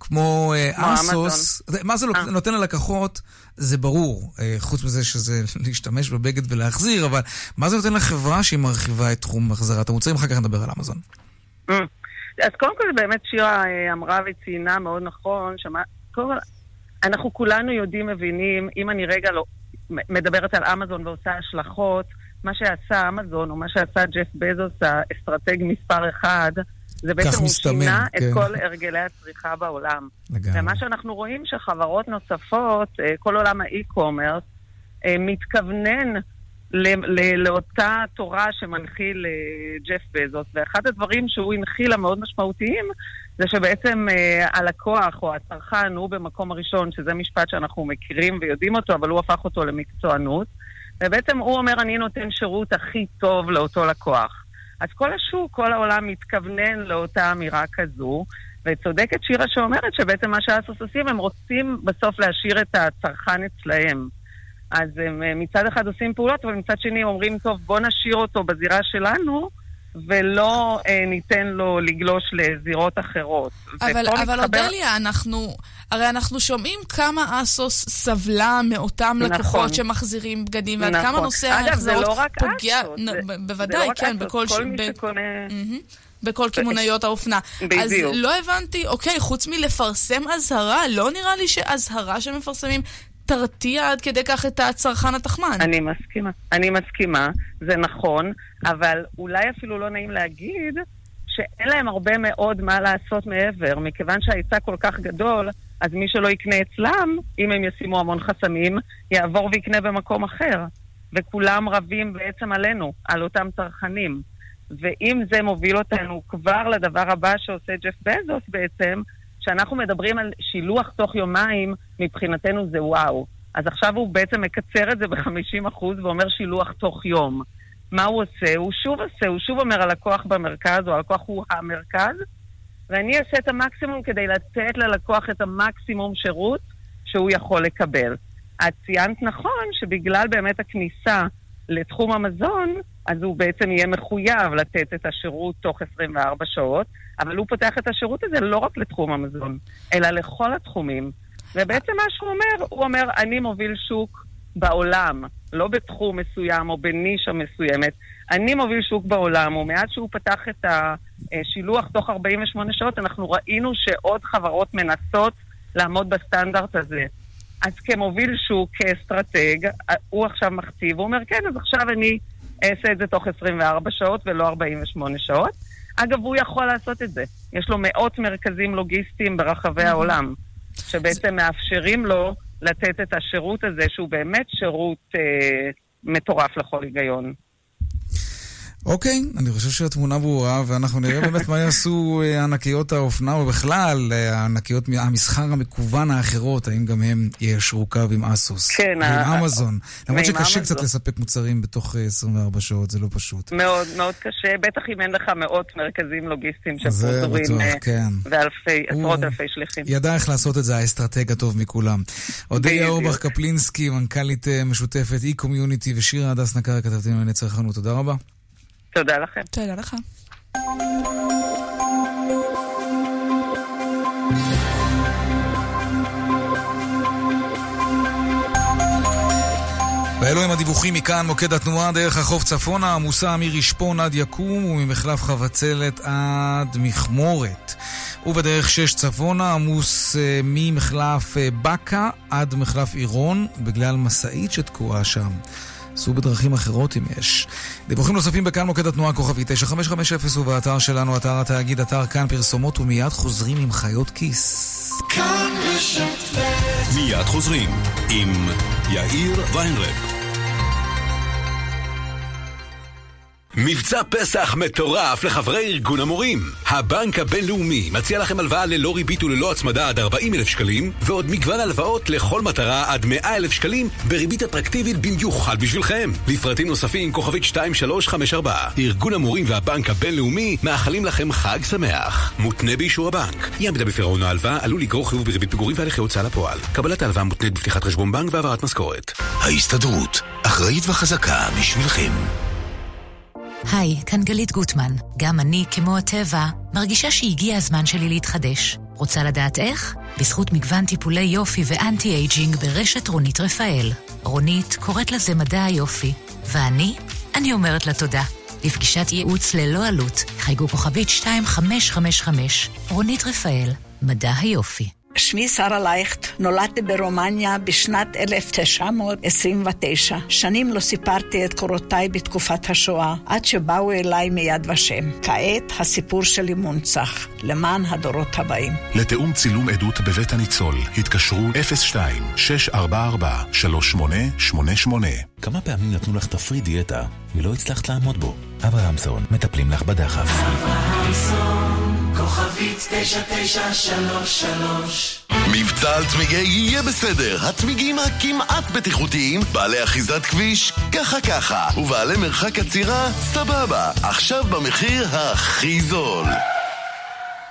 כמו אסוס? Uh, מה זה uh. נותן ללקוחות? זה ברור, אה, חוץ מזה שזה [laughs] להשתמש בבגד ולהחזיר, אבל מה זה נותן לחברה שהיא מרחיבה את תחום החזרת המוצרים? אחר כך נדבר על אמזון. אז קודם כל באמת שירה אה, אמרה וציינה מאוד נכון, שמה, קודם כל, אנחנו כולנו יודעים, מבינים, אם אני רגע לא מדברת על אמזון ועושה השלכות, מה שעשה אמזון, או מה שעשה ג'ף בזוס, האסטרטג מספר אחד, זה בעצם הוא שינה כן. את כל הרגלי הצריכה בעולם. לגמרי. ומה שאנחנו רואים שחברות נוספות, אה, כל עולם ה e-commerce, אה, מתכוונן לאותה תורה שמנחיל אה, ג'ף בזוס, ואחד הדברים שהוא הנחיל המאוד משמעותיים זה שבעצם הלקוח או הצרכן הוא במקום הראשון, שזה משפט שאנחנו מכירים ויודעים אותו, אבל הוא הפך אותו למקצוענות, ובעצם הוא אומר, אני נותן שירות הכי טוב לאותו לקוח. אז כל השוק, כל העולם מתכוונן לאותה אמירה כזו, וצודקת שירה שאומרת שבעצם מה שאסוס עושים, הם רוצים בסוף להשאיר את הצרכן אצלהם. אז הם אה, מצד אחד עושים פעולות, אבל מצד שני אומרים, טוב, בוא נשאיר אותו בזירה שלנו, ולא אה, ניתן לו לגלוש לזירות אחרות. אבל, אבל אודליה, אנחנו, הרי אנחנו שומעים כמה אסוס סבלה מאותם נכון. לקוחות שמחזירים בגדים, ועד נכון. כמה נושא ההחזרות לא פוגע... נ, זה, בוודאי, זה לא כן, בכל... כל מי שקונה... בכל קמעונאיות האופנה. בדיוק. אז לא הבנתי, אוקיי, חוץ מלפרסם אזהרה, לא נראה לי שאזהרה שמפרסמים תרתיע עד כדי כך את הצרכן התחמן. אני מסכימה. אני מסכימה, זה נכון, אבל אולי אפילו לא נעים להגיד שאין להם הרבה מאוד מה לעשות מעבר, מכיוון שההיצע כל כך גדול, אז מי שלא יקנה אצלם, אם הם ישימו המון חסמים, יעבור ויקנה במקום אחר. וכולם רבים בעצם עלינו, על אותם צרכנים. ואם זה מוביל אותנו כבר לדבר הבא שעושה ג'ף בזוס בעצם, כשאנחנו מדברים על שילוח תוך יומיים, מבחינתנו זה וואו. אז עכשיו הוא בעצם מקצר את זה ב-50% ואומר שילוח תוך יום. מה הוא עושה? הוא שוב עושה, הוא שוב אומר הלקוח במרכז, או הלקוח הוא המרכז, ואני אעשה את המקסימום כדי לתת ללקוח את המקסימום שירות שהוא יכול לקבל. את ציינת נכון שבגלל באמת הכניסה לתחום המזון, אז הוא בעצם יהיה מחויב לתת את השירות תוך 24 שעות, אבל הוא פותח את השירות הזה לא רק לתחום המזון, אלא לכל התחומים. ובעצם מה שהוא אומר, הוא אומר, אני מוביל שוק בעולם, לא בתחום מסוים או בנישה מסוימת. אני מוביל שוק בעולם, ומאז שהוא פתח את השילוח תוך 48 שעות, אנחנו ראינו שעוד חברות מנסות לעמוד בסטנדרט הזה. אז כמוביל שוק, כאסטרטג, הוא עכשיו מכתיב, הוא אומר, כן, אז עכשיו אני אעשה את זה תוך 24 שעות ולא 48 שעות. אגב, הוא יכול לעשות את זה. יש לו מאות מרכזים לוגיסטיים ברחבי העולם, שבעצם מאפשרים לו לתת את השירות הזה, שהוא באמת שירות אה, מטורף לכל היגיון. אוקיי, אני חושב שהתמונה ברורה, ואנחנו נראה באמת מה יעשו אה, ענקיות האופנה, ובכלל, אה, ענקיות המסחר המקוון האחרות, האם גם הם יישרו קו עם אסוס. כן. ועם אמזון. למרות שקשה קצת לספק מוצרים בתוך 24 אה, שעות, זה לא פשוט. מאוד מאוד קשה, בטח אם אין לך מאות מרכזים לוגיסטיים שפזורים, כן. ואלפי, עשרות אלפי שליחים. ידע איך לעשות את זה, האסטרטג הטוב מכולם. אודליה אורבך קפלינסקי, מנכ"לית משותפת אי-קומיוניטי, ושירה הדס נקר, כתבתי לענייני צרכנות. תודה רבה. תודה לכם. תודה לך. ואלו הם הדיווחים מכאן, מוקד התנועה דרך החוף צפונה, עמוסה מרשפון עד יקום וממחלף חבצלת עד מכמורת. ובדרך שש צפונה עמוס uh, ממחלף uh, בקה עד מחלף עירון, בגלל משאית שתקועה שם. סעו בדרכים אחרות אם יש. דיווחים נוספים בכאן מוקד התנועה כוכבי 9550 ובאתר שלנו, אתר התאגיד, אתר כאן פרסומות ומיד חוזרים עם חיות כיס. כאן מיד חוזרים עם יאיר ויינרב. מבצע פסח מטורף לחברי ארגון המורים. הבנק הבינלאומי מציע לכם הלוואה ללא ריבית וללא הצמדה עד 40 אלף שקלים, ועוד מגוון הלוואות לכל מטרה עד 100 אלף שקלים, בריבית אטרקטיבית במיוחד בשבילכם. לפרטים נוספים, כוכבית 2354. ארגון המורים והבנק הבינלאומי מאחלים לכם חג שמח. מותנה באישור הבנק. אי עמידה בפירעון ההלוואה עלול לגרור חיוב בריבית פיגורים והליכי הוצאה לפועל. קבלת ההלוואה מותנית בפתיחת חשבון בנק והעברת. היי, כאן גלית גוטמן. גם אני, כמו הטבע, מרגישה שהגיע הזמן שלי להתחדש. רוצה לדעת איך? בזכות מגוון טיפולי יופי ואנטי-אייג'ינג ברשת רונית רפאל. רונית קוראת לזה מדע היופי. ואני? אני אומרת לה תודה. לפגישת ייעוץ ללא עלות, חייגו כוכבית 2555. רונית רפאל, מדע היופי. שמי שרה לייכט, נולדתי ברומניה בשנת 1929. שנים לא סיפרתי את קורותיי בתקופת השואה, עד שבאו אליי מיד ושם. כעת הסיפור שלי מונצח, למען הדורות הבאים. לתיאום צילום עדות בבית הניצול, התקשרו 02-644-3888. כמה פעמים נתנו לך תפריט דיאטה ולא הצלחת לעמוד בו? אברהמסון, מטפלים לך בדחף. אברהמסון כוכבית 9933 מבצע על צמיגי יהיה בסדר, הצמיגים הכמעט בטיחותיים, בעלי אחיזת כביש, ככה ככה, ובעלי מרחק עצירה, סבבה, עכשיו במחיר הכי זול.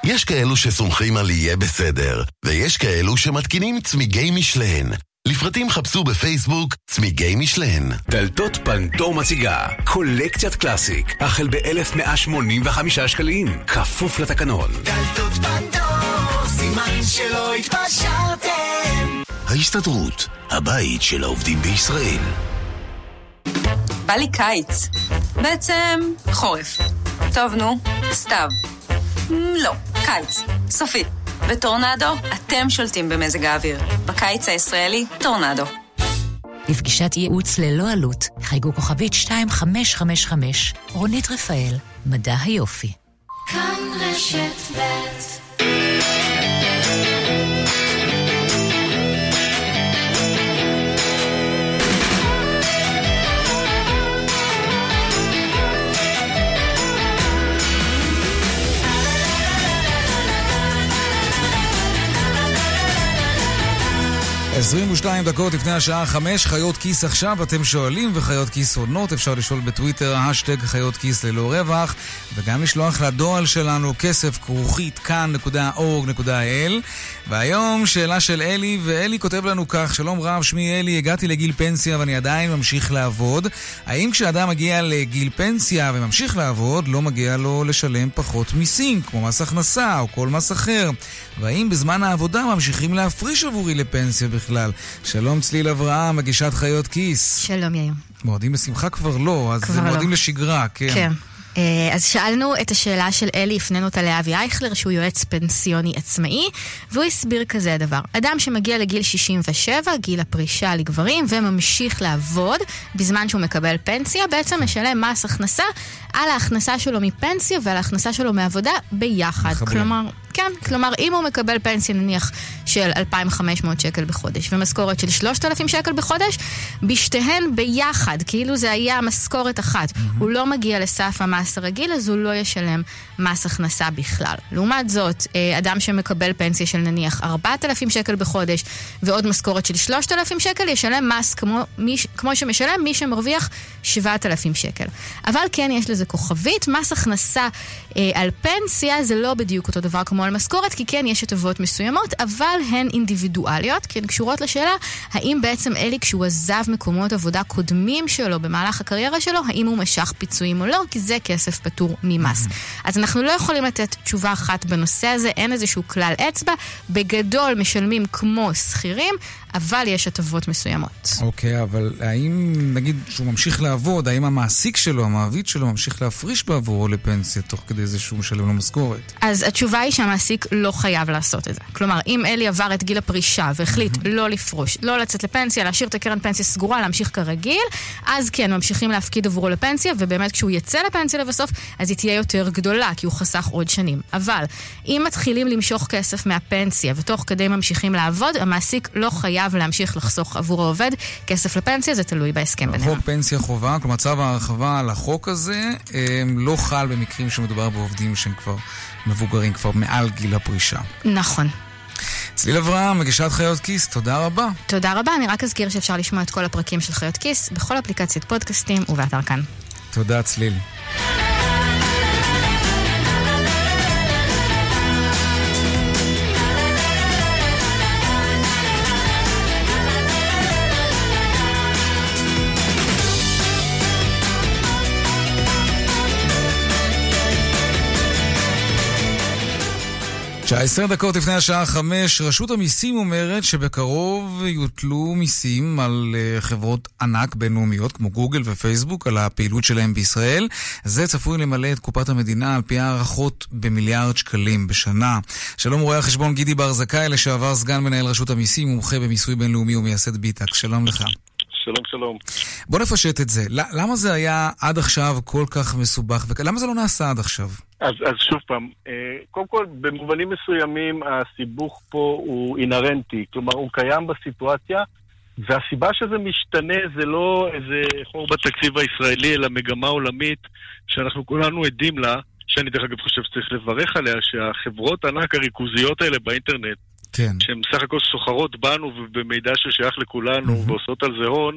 יש כאלו שסומכים על יהיה בסדר, ויש כאלו שמתקינים צמיגי משלן. לפרטים חפשו בפייסבוק צמיגי משלן. דלתות פנדור מציגה קולקציית קלאסיק, החל ב-1185 שקלים, כפוף לתקנון. דלתות פנדור, סימן שלא התפשרתם. ההסתדרות, הבית של העובדים בישראל. בא לי קיץ. בעצם חורף. טוב, נו, סתיו. לא, קיץ. סופי. בטורנדו, אתם שולטים במזג האוויר. בקיץ הישראלי, טורנדו. לפגישת ייעוץ ללא עלות, חייגו כוכבית 2555, רונית רפאל, מדע היופי. כאן רשת ב' 22 דקות לפני השעה 5, חיות כיס עכשיו, אתם שואלים וחיות כיס עונות, אפשר לשאול בטוויטר, השטג חיות כיס ללא רווח, וגם לשלוח לדואל שלנו כסף כרוכית כאן.org.il. והיום שאלה של אלי, ואלי כותב לנו כך, שלום רב, שמי אלי, הגעתי לגיל פנסיה ואני עדיין ממשיך לעבוד. האם כשאדם מגיע לגיל פנסיה וממשיך לעבוד, לא מגיע לו לשלם פחות מיסים, כמו מס הכנסה או כל מס אחר? והאם בזמן העבודה ממשיכים להפריש עבורי לפנסיה בכלל? שלום צליל אברהם, מגישת חיות כיס. שלום יאיר. מועדים לשמחה כבר לא, אז כבר זה מועדים לא. לשגרה, כן. כן. אה, אז שאלנו את השאלה של אלי, הפנינו אותה לאבי אייכלר, שהוא יועץ פנסיוני עצמאי, והוא הסביר כזה הדבר. אדם שמגיע לגיל 67, גיל הפרישה לגברים, וממשיך לעבוד בזמן שהוא מקבל פנסיה, בעצם משלם מס הכנסה על ההכנסה שלו מפנסיה ועל ההכנסה שלו מעבודה ביחד. מחברים. כלומר, כן, כלומר, אם הוא מקבל פנסיה נניח של 2,500 שקל בחודש ומשכורת של 3,000 שקל בחודש, בשתיהן ביחד, כאילו זה היה משכורת אחת. הוא לא מגיע לסף המס הרגיל, אז הוא לא ישלם מס הכנסה בכלל. לעומת זאת, אה, אדם שמקבל פנסיה של נניח 4,000 שקל בחודש ועוד משכורת של 3,000 שקל, ישלם מס כמו, מי, כמו שמשלם מי שמרוויח 7,000 שקל. אבל כן יש לזה כוכבית, מס הכנסה על פנסיה זה לא בדיוק אותו דבר כמו על משכורת, כי כן יש הטבות מסוימות, אבל הן אינדיבידואליות, כי הן קשורות לשאלה האם בעצם אלי כשהוא עזב מקומות עבודה קודמים שלו במהלך הקריירה שלו, האם הוא משך פיצויים או לא, כי זה כסף פטור ממס. אז אנחנו לא יכולים לתת תשובה אחת בנושא הזה, אין איזשהו כלל אצבע. בגדול משלמים כמו שכירים, אבל יש הטבות מסוימות. אוקיי, אבל האם, נגיד, שהוא ממשיך לעבוד, האם המעסיק שלו, המעביד שלו, ממשיך להפריש בעבורו לפנסיה תוך כדי זה שהוא משלם לו משכורת? אז התשובה היא שהמעסיק לא חייב לעשות את זה. כלומר, אם אלי עבר את גיל הפרישה והחליט לא לפרוש, לא לצאת לפנסיה, להשאיר את הקרן פנסיה סגורה, להמשיך כרגיל, אז כן, ממשיכים להפקיד עבורו לפנסיה, ובאמת כשהוא יצא לפנסיה לבסוף, אז היא תהיה יותר גדולה, כי הוא חסך עוד שנים. אבל אם מתחילים למשוך כסף מהפנסיה ותוך כדי ממשיכים לעבוד, המעסיק לא חייב להמשיך לחסוך עבור העובד כסף לפנסיה, זה תלוי בהסכם ביניהם. חוק פנסיה חובה, כלומר צו ההרחבה על החוק הזה, הם לא חל במקרים שמדובר בעובדים שהם כבר מבוגרים, כבר מעל גיל הפרישה. נכון. צליל אברהם, מגישת חיות כיס, תודה רבה. תודה רבה, אני רק אזכיר שאפשר לשמוע את כל הפרקים של חיות כיס בכל אפליקציית פודקאסטים ובאתר כאן. תודה, צליל. תשע עשרה דקות לפני השעה חמש, רשות המיסים אומרת שבקרוב יוטלו מיסים על אה, חברות ענק בינלאומיות כמו גוגל ופייסבוק על הפעילות שלהם בישראל. זה צפוי למלא את קופת המדינה על פי הערכות במיליארד שקלים בשנה. שלום רואה החשבון גידי בר זכאי, לשעבר סגן מנהל רשות המיסים, מומחה במיסוי בינלאומי ומייסד ביטק. שלום לך. שלום, שלום. בוא נפשט את זה. למה זה היה עד עכשיו כל כך מסובך? ולמה זה לא נעשה עד עכשיו? אז, אז שוב פעם, אה, קודם כל, במובנים מסוימים הסיבוך פה הוא אינהרנטי, כלומר הוא קיים בסיטואציה, והסיבה שזה משתנה זה לא איזה חור בתקציב הישראלי, אלא מגמה עולמית שאנחנו כולנו עדים לה, שאני דרך אגב חושב שצריך לברך עליה, שהחברות הענק הריכוזיות האלה באינטרנט, כן. שהן בסך הכל סוחרות בנו ובמידע ששייך לכולנו mm-hmm. ועושות על זה הון,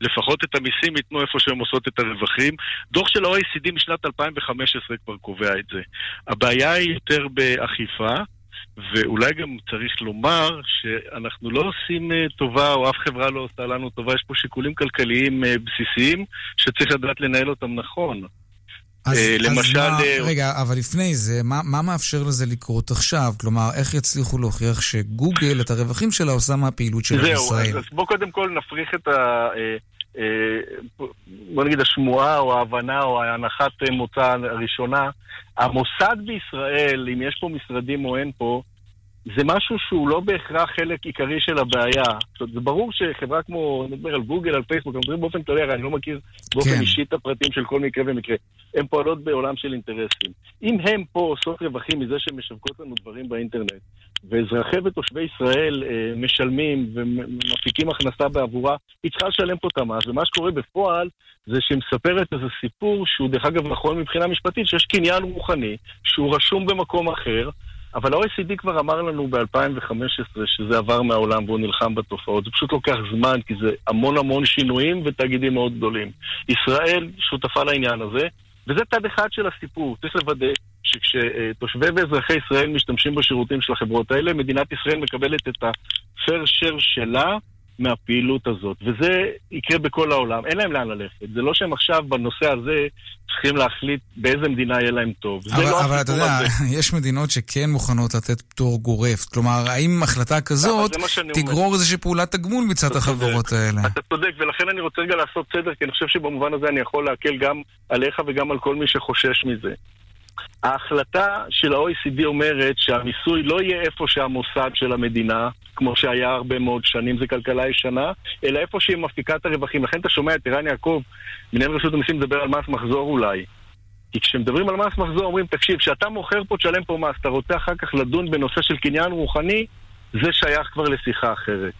לפחות את המיסים ייתנו איפה שהן עושות את הרווחים. דוח של ה-OECD משנת 2015 כבר קובע את זה. הבעיה היא יותר באכיפה. ואולי גם צריך לומר שאנחנו לא עושים אה, טובה, או אף חברה לא עושה לנו טובה, יש פה שיקולים כלכליים אה, בסיסיים שצריך לדעת לנהל אותם נכון. אז, אה, אז למשל... מה, אה, רגע, אבל לפני זה, מה, מה מאפשר לזה לקרות עכשיו? כלומר, איך יצליחו להוכיח שגוגל, את הרווחים שלה, עושה מהפעילות שלה זהו, בישראל? אז, אז בוא קודם כל נפריך את ה... אה, בוא נגיד השמועה או ההבנה או ההנחת מוצא הראשונה. המוסד בישראל, אם יש פה משרדים או אין פה, זה משהו שהוא לא בהכרח חלק עיקרי של הבעיה. זאת אומרת, זה ברור שחברה כמו, נדבר על גוגל, על פייסבוק, אנחנו מדברים באופן כללי, הרי אני לא מכיר באופן כן. אישי את הפרטים של כל מקרה ומקרה. הן פועלות בעולם של אינטרסים. אם הן פה עושות רווחים מזה שהן משווקות לנו דברים באינטרנט, ואזרחי ותושבי ישראל אה, משלמים ומפיקים הכנסה בעבורה, היא צריכה לשלם פה את המס, ומה שקורה בפועל זה שהיא מספרת איזה סיפור שהוא דרך אגב נכון מבחינה משפטית, שיש קניין רוחני, שהוא רשום במקום אחר, אבל ה-OECD כבר אמר לנו ב-2015 שזה עבר מהעולם והוא נלחם בתופעות. זה פשוט לוקח זמן, כי זה המון המון שינויים ותאגידים מאוד גדולים. ישראל שותפה לעניין הזה, וזה צד אחד של הסיפור. צריך לוודא שכשתושבי ואזרחי ישראל משתמשים בשירותים של החברות האלה, מדינת ישראל מקבלת את ה-fair share שלה מהפעילות הזאת, וזה יקרה בכל העולם. אין להם לאן ללכת. זה לא שהם עכשיו בנושא הזה צריכים להחליט באיזה מדינה יהיה להם טוב. אבל, לא אבל אתה יודע, הזה. [laughs] יש מדינות שכן מוכנות לתת פטור גורף. כלומר, האם החלטה כזאת. תגרור איזושהי פעולת תגמול מצד החברות האלה? אתה צודק, ולכן אני רוצה רגע לעשות סדר, כי אני חושב שבמובן הזה אני יכול להקל גם עליך וגם על כל מי שחושש מזה. ההחלטה של ה-OECD אומרת שהמיסוי לא יהיה איפה שהמוסד של המדינה, כמו שהיה הרבה מאוד שנים, זה כלכלה ישנה, אלא איפה שהיא מפיקה את הרווחים. לכן אתה שומע את ערן יעקב, מנהל רשות המיסים, מדבר על מס מחזור אולי. כי כשמדברים על מס מחזור אומרים, תקשיב, כשאתה מוכר פה תשלם פה מס, אתה רוצה אחר כך לדון בנושא של קניין רוחני, זה שייך כבר לשיחה אחרת.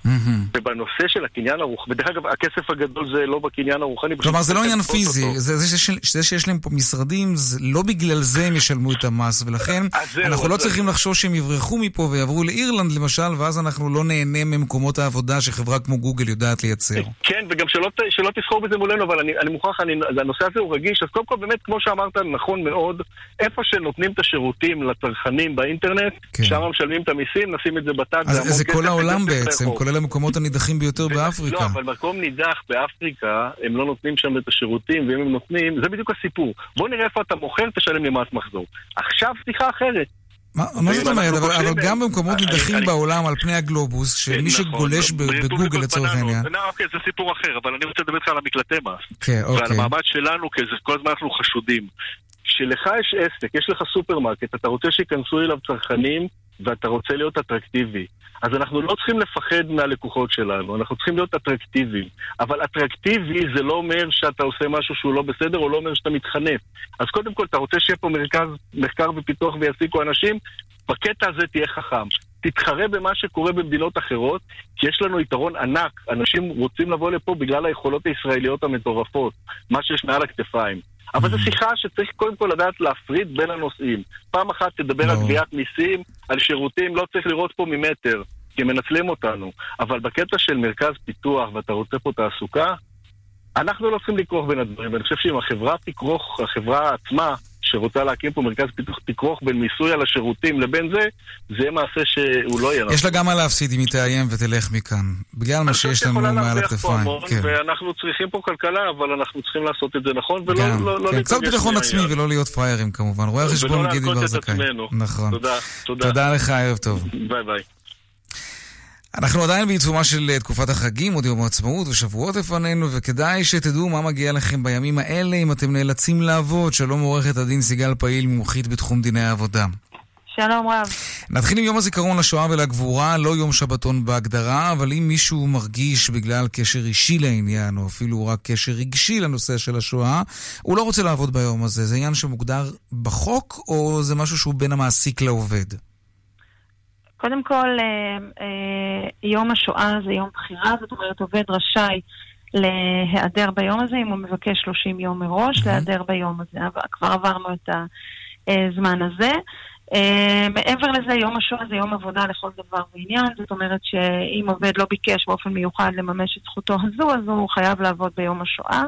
ובנושא של הקניין הרוחני, ודרך אגב, הכסף הגדול זה לא בקניין הרוחני. כלומר, זה לא עניין פיזי, אותו. זה, זה, שיש, זה שיש להם פה משרדים, זה לא בגלל זה הם ישלמו את המס, ולכן אנחנו לא אז- צריכים לחשוש שהם יברחו מפה ויעברו לאירלנד למשל, ואז אנחנו לא נהנה ממקומות העבודה שחברה כמו גוגל יודעת לייצר. כן, וגם שלא, שלא תסחור בזה מולנו, אבל אני, אני מוכרח, אני, הנושא הזה הוא רגיש, אז קודם כל באמת, כמו שאמרת, נכון מאוד, איפה שנותנים את השירותים לצרכנים באינטרנט, כן. שם משלמים את המיסים, נשים את זה בטאג, אז זה כל [laughs] העולם בעצם. כולל המקומות הנידחים ביותר לא, באפריקה. אבל מקום נידח באפריקה, הם לא נותנים שם את השירותים, ואם הם נותנים, זה בדיוק הסיפור. בוא נראה איפה אתה מוכר, תשלם לי מס מחזור. עכשיו שיחה אחרת. מה מה זאת אומרת? אבל אבל גם במקומות אני- נידחים בעולם על פני הגלובוס, שמי נכון, שגולש בגוגל לצורך. העניין, לא, אוקיי, זה סיפור אחר, אבל אני רוצה לדבר איתך על המקלטי מס. כן, ועל אוקיי. המעמד שלנו, כי כל הזמן אנחנו חשודים. כשלך יש עסק, יש לך סופרמרקט, אתה רוצה שייכנסו אליו צרכנים, ואתה רוצה להיות אטרקטיבי. אז אנחנו לא צריכים לפחד מהלקוחות שלנו, אנחנו צריכים להיות אטרקטיביים. אבל אטרקטיבי זה לא אומר שאתה עושה משהו שהוא לא בסדר, או לא אומר שאתה מתחנף. אז קודם כל, אתה רוצה שיהיה פה מרכז מחקר ופיתוח ויעסיקו אנשים? בקטע הזה תהיה חכם. תתחרה במה שקורה במדינות אחרות, כי יש לנו יתרון ענק. אנשים רוצים לבוא לפה בגלל היכולות הישראליות המטורפות, מה שיש מעל הכתפיים. אבל זו שיחה שצריך קודם כל לדעת להפריד בין הנושאים. פעם אחת תדבר על גביית מיסים, על שירותים, לא צריך לראות פה ממטר, כי מנצלים אותנו. אבל בקטע של מרכז פיתוח ואתה רוצה פה תעסוקה, אנחנו לא צריכים לכרוך בין הדברים. ואני חושב שאם החברה תכרוך, החברה עצמה, שרוצה להקים פה מרכז פיתוח, תכרוך בין מיסוי על השירותים לבין זה, זה מעשה שהוא לא יהיה יש לה גם מה להפסיד אם היא תאיים ותלך מכאן. בגלל מה שיש לנו מעל הכתפיים. כן. ואנחנו צריכים פה כלכלה, אבל אנחנו צריכים לעשות את זה נכון, ולא גם, לא, לא כן, קצת להתרגש ביטחון מהעניין. עצמי ולא להיות פראיירים כמובן. רואה ולא החשבון גידי להלקות בר את זכאי. עצמנו. נכון. תודה, תודה. תודה לך, ערב טוב. ביי ביי. אנחנו עדיין בעיצומה של אה, תקופת החגים, עוד יום העצמאות ושבועות לפנינו, וכדאי שתדעו מה מגיע לכם בימים האלה אם אתם נאלצים לעבוד. שלום עורכת הדין סיגל פעיל, מומחית בתחום דיני העבודה. שלום רב. נתחיל עם יום הזיכרון לשואה ולגבורה, לא יום שבתון בהגדרה, אבל אם מישהו מרגיש בגלל קשר אישי לעניין, או אפילו רק קשר רגשי לנושא של השואה, הוא לא רוצה לעבוד ביום הזה. זה עניין שמוגדר בחוק, או זה משהו שהוא בין המעסיק לעובד? קודם כל, אה, אה, יום השואה זה יום בחירה, זאת אומרת עובד רשאי להיעדר ביום הזה אם הוא מבקש 30 יום מראש, להיעדר ביום הזה. אבל כבר עברנו את הזמן הזה. אה, מעבר לזה, יום השואה זה יום עבודה לכל דבר ועניין, זאת אומרת שאם עובד לא ביקש באופן מיוחד לממש את זכותו הזו, אז הוא חייב לעבוד ביום השואה.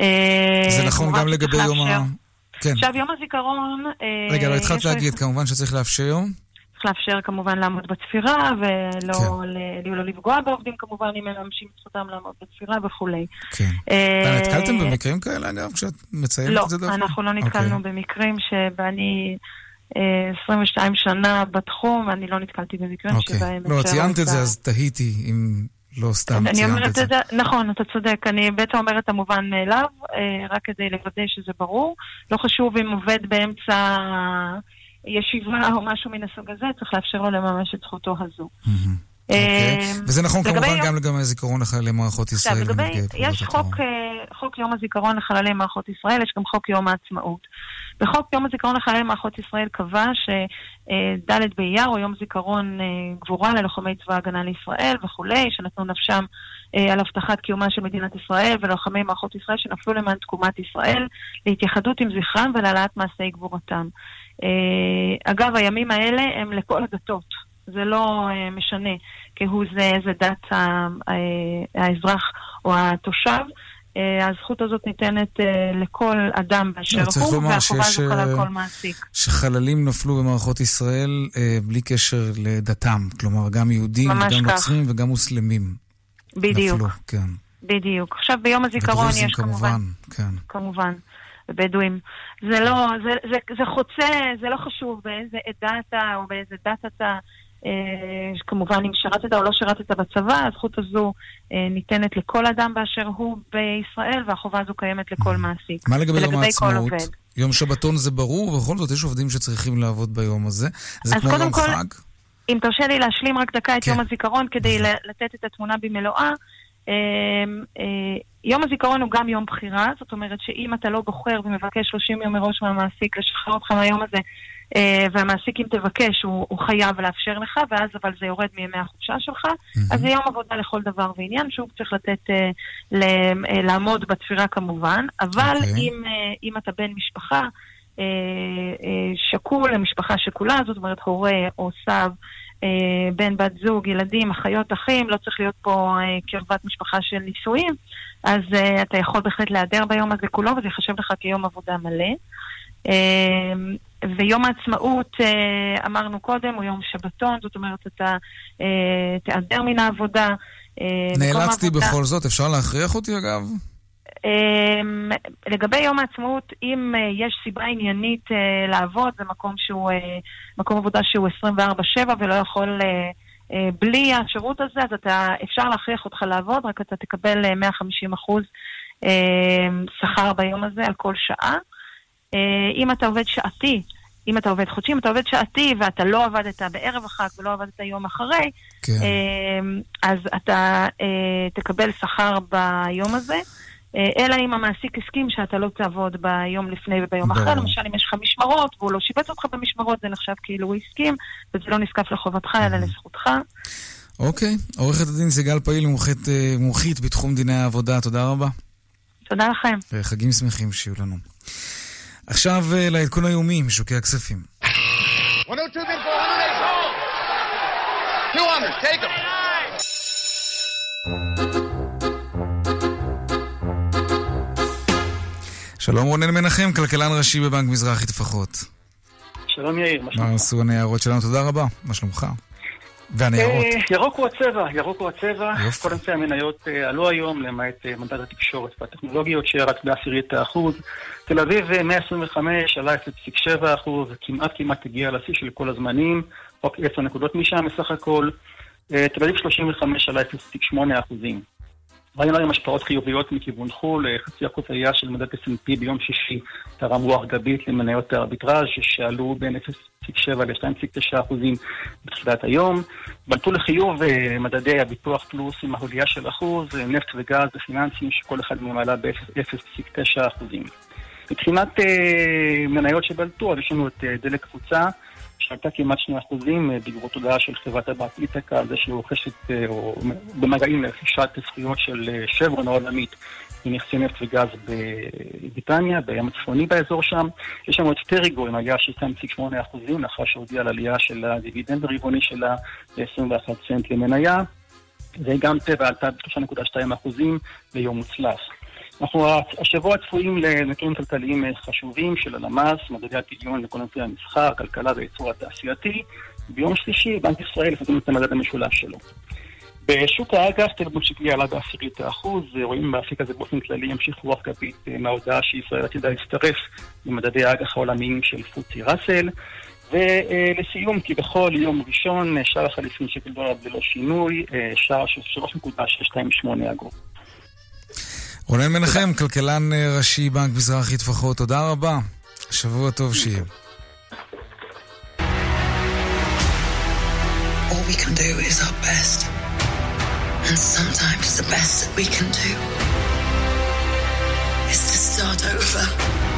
אה, זה נכון גם לגבי יום ה... כן. עכשיו, יום הזיכרון... אה, רגע, אבל התחלת להגיד, כמובן שצריך לאפשר. צריך לאפשר כמובן לעמוד בצפירה, ולא כן. ל- לא לפגוע בעובדים כמובן, אם הם מממשים את זכותם לעמוד בצפירה וכולי. כן. אה, נתקלתם במקרים כאלה, אגב, כשאת מציינת לא, את זה דווקא? אנחנו לא אוקיי. נתקלנו במקרים שבאני אה, 22 שנה בתחום, אני לא נתקלתי במקרים אוקיי. שבהם לא, ציינת את זה, אז תהיתי אם לא סתם ציינת את זה. את זה, נכון, אתה צודק. אני בעצם אומרת את המובן מאליו, אה, רק כדי לוודא שזה ברור. לא חשוב אם עובד באמצע ישיבה או משהו מן הסוג הזה, צריך לאפשר לו לממש את זכותו הזו. אוקיי. אה, וזה נכון כמובן גם לגבי הזיכרון לחיילי מערכות ישראל יש אה, חוק יום הזיכרון לחללי מערכות ישראל, יש גם חוק יום העצמאות. בחוק יום הזיכרון לחללי מערכות ישראל קבע שד' באייר הוא יום זיכרון אה, גבורה ללוחמי צבא ההגנה לישראל וכולי, שנתנו נפשם אה, על הבטחת קיומה של מדינת ישראל ולוחמי מערכות ישראל שנפלו למען תקומת ישראל, להתייחדות עם זכרם ולהעלאת מעשי גבורתם. אה, אגב, הימים האלה הם לכל הדתות. זה לא משנה כהוא זה איזה דת האזרח או התושב. Uh, הזכות הזאת ניתנת uh, לכל אדם באשר צריך הוא, והחובה הזו חלה על אה, כל מעסיק. שחללים נפלו במערכות ישראל אה, בלי קשר לדתם. כלומר, גם יהודים וגם כך. נוצרים וגם מוסלמים. בדיוק, נפלו, כן. בדיוק. עכשיו ביום הזיכרון יש כמובן, כמובן, כן. כמובן, ובדואים. זה לא, זה, זה, זה חוצה, זה לא חשוב באיזה עדה אתה או באיזה דת אתה. אה, כמובן, אם שירתת או לא שירתת בצבא, הזכות הזו אה, ניתנת לכל אדם באשר הוא בישראל, והחובה הזו קיימת לכל מעסיק. מה לגבי יום העצמאות? יום שבתון זה ברור, ובכל זאת יש עובדים שצריכים לעבוד ביום הזה. זה כמו יום כל- חג? אם תרשה לי להשלים רק דקה את כן. יום הזיכרון כדי לתת את התמונה במלואה. אה, אה, יום הזיכרון הוא גם יום בחירה, זאת אומרת שאם אתה לא בוחר ומבקש 30 יום מראש מהמעסיק לשחרר אותך מהיום הזה, והמעסיק אם תבקש הוא, הוא חייב לאפשר לך, ואז אבל זה יורד מימי החופשה שלך, אז זה יום עבודה לכל דבר ועניין, שוב צריך לתת, אה, ל, אה, לעמוד בתפירה כמובן, אבל אוקיי. אם, אה, אם אתה בן משפחה, אה, אה, שקול למשפחה שכולה, זאת אומרת הורה או סב, אה, בן, בת זוג, ילדים, אחיות, אחים, לא צריך להיות פה אה, קרבת משפחה של נישואים, אז אה, אתה יכול בהחלט להיעדר ביום הזה כולו, וזה ייחשב לך כיום עבודה מלא. אה, ויום העצמאות, אה, אמרנו קודם, הוא יום שבתון, זאת אומרת, אתה אה, תיעדר מן העבודה. אה, נאלצתי העבודה- בכל זאת, אפשר להכריח אותי אגב? לגבי יום העצמאות, אם יש סיבה עניינית לעבוד, זה מקום שהוא, מקום עבודה שהוא 24-7 ולא יכול בלי השירות הזה, אז אתה, אפשר להכריח אותך לעבוד, רק אתה תקבל אה, 150 אחוז אה, שכר ביום הזה על כל שעה. אה, אם אתה עובד שעתי, אם אתה עובד חודשי, אם אתה עובד שעתי ואתה לא עבדת בערב החג ולא עבדת יום אחרי, כן. אה, אז אתה אה, תקבל שכר ביום הזה. אלא אם המעסיק הסכים שאתה לא תעבוד ביום לפני וביום אחרי, ברור. למשל אם יש לך משמרות והוא לא שיבץ אותך במשמרות, זה נחשב כאילו הוא הסכים, וזה לא נזקף לחובתך אלא לזכותך. אוקיי. עורכת הדין סיגל פעיל, מומחית, מומחית בתחום דיני העבודה, תודה רבה. תודה לכם. וחגים שמחים שיהיו לנו. עכשיו אה, לעדכון היומי משוקי הכספים. 102 bid for 100 200, take them. שלום רונן מנחם, כלכלן ראשי בבנק מזרחי טפחות. שלום יאיר, מה מה עשו הניירות שלנו? תודה רבה, מה שלומך? והניירות. אה, ירוק הוא הצבע, ירוק הוא הצבע. כל ענפי המניות אה, עלו היום, למעט אה, מדד התקשורת והטכנולוגיות שירד בעשירית האחוז. תל אביב אה, 125 עלה 0.7 אחוז, כמעט כמעט הגיע לשיא של כל הזמנים, רק 10 נקודות משם בסך הכל. תל אביב 35 עלה 0.8 אחוזים. ראינו היום השפעות חיוביות מכיוון חו"ל, אה, חצי אחוז עלייה של מדד S&P ביום שישי תרם רוח גבית למניות הארביטראז' שעלו בין 0.7 ל-2.9 אחוזים בתחילת היום. בלטו לחיוב אה, מדדי הביטוח פלוס עם העלייה של אחוז, אה, נפט וגז ופיננסים שכל אחד מהם עלה ב-0.9 אחוזים. מבחינת מניות שבלטו, אז יש לנו את דלק קבוצה, שעלתה כמעט 2 אחוזים אה, בעקבות הודעה של חברת הבת איתקה על זה שהיא רוכשת, אה, או במגעים לרכישת זכויות של אה, שברון העולמית מנכסי נפט וגז בבריטניה, בים הצפוני באזור שם. יש לנו את טריגו עם עלייה של 2.8 אחוזים, לאחר שהודיעה על עלייה של הדיבידנד הרבעוני שלה ל-21 סנט למניה. וגם טבע עלתה ב-3.2 אחוזים ביום מוצלח. אנחנו השבוע צפויים לנתונים כלכליים אה, חשובים של הלמ"ס, מדדי הפדיון לכל ענפי המסחר, הכלכלה והייצור התעשייתי. ביום שלישי בנק ישראל יפרסם את המדד המשולש שלו. בשוק האג"ח טלבון שקלי עלה בעשירית האחוז, אה, רואים באפיק הזה באופן כללי ימשיך רוח גבית אה, מההודעה שישראל עתידה להצטרף למדדי האג"ח העולמיים של פוצי ראסל. ולסיום, כי בכל יום ראשון שער החליפין שקל דולר ללא שינוי, שער של 3.628 אגורות. רונן מנחם, כלכלן אה, ראשי בנק מזרחי טפחות, תודה רבה. שבוע טוב שיהיה. Is. And sometimes the best that we can do start over.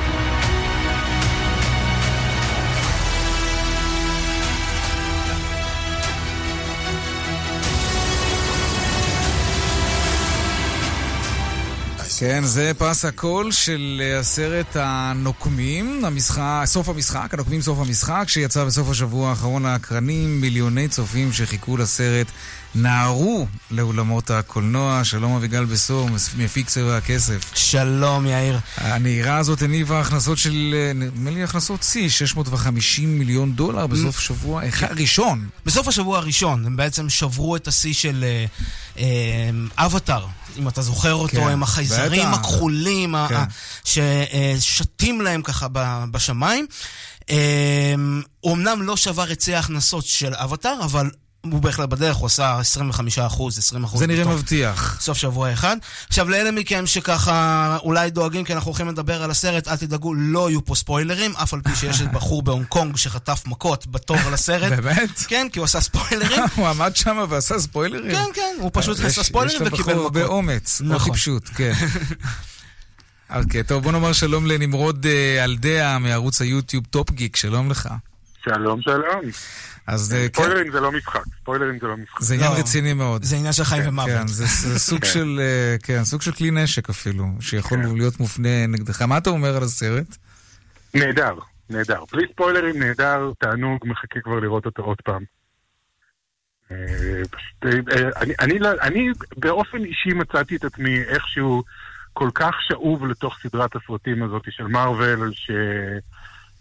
כן, זה פרס הקול של אה, הסרט הנוקמים, המשחק, סוף המשחק, הנוקמים סוף המשחק, שיצא בסוף השבוע האחרון לאקרנים, מיליוני צופים שחיכו לסרט נהרו לאולמות הקולנוע. שלום אביגל בשור, מפיק צבע הכסף. שלום יאיר. הנהירה הזאת הניבה הכנסות של, נדמה לי הכנסות שיא, 650 מיליון דולר בסוף שבוע אחד ראשון. בסוף השבוע הראשון, הם בעצם שברו את השיא של אה, אה, אבטאר, אם אתה זוכר אותו, כן, הם החייזרים בטח. הכחולים, כן. ששתים להם ככה בשמיים. אה, הוא אמנם לא שבר את שיא ההכנסות של אבטאר, אבל הוא בהחלט בדרך, הוא עשה 25 אחוז, 20 אחוז. זה נראה מבטיח. סוף שבוע אחד. עכשיו, לאלה מכם שככה אולי דואגים, כי אנחנו הולכים לדבר על הסרט, אל תדאגו, לא יהיו פה ספוילרים, אף על פי שיש את בחור בהונג קונג שחטף מכות בתור לסרט. באמת? כן, כי הוא עשה ספוילרים. [laughs] הוא עמד שם ועשה ספוילרים? כן, כן, הוא פשוט עשה ספוילרים וקיבל יש לבחור מכות. הרבה אומץ, לא נכון. טיפשות, כן. [laughs] אוקיי, טוב, בוא נאמר שלום לנמרוד אה, אלדיה מערוץ היוטיוב טופ גיק, שלום לך. שלום, שלום. אז אה, כן, ספוילרים זה לא משחק, ספוילרים זה לא משחק. זה עניין רציני מאוד. זה עניין של חיים כן, ומוות. כן, זה [laughs] סוג כן. של, אה, כן, סוג של כלי נשק אפילו, שיכול כן. להיות מופנה נגדך. מה אתה אומר על הסרט? נהדר, נהדר. בלי ספוילרים נהדר, תענוג, מחכה כבר לראות אותו עוד פעם. אה, פשוט, אני- אני לא- אני באופן אישי מצאתי את עצמי איכשהו כל כך שאוב לתוך סדרת הסרטים הזאת של מארוול,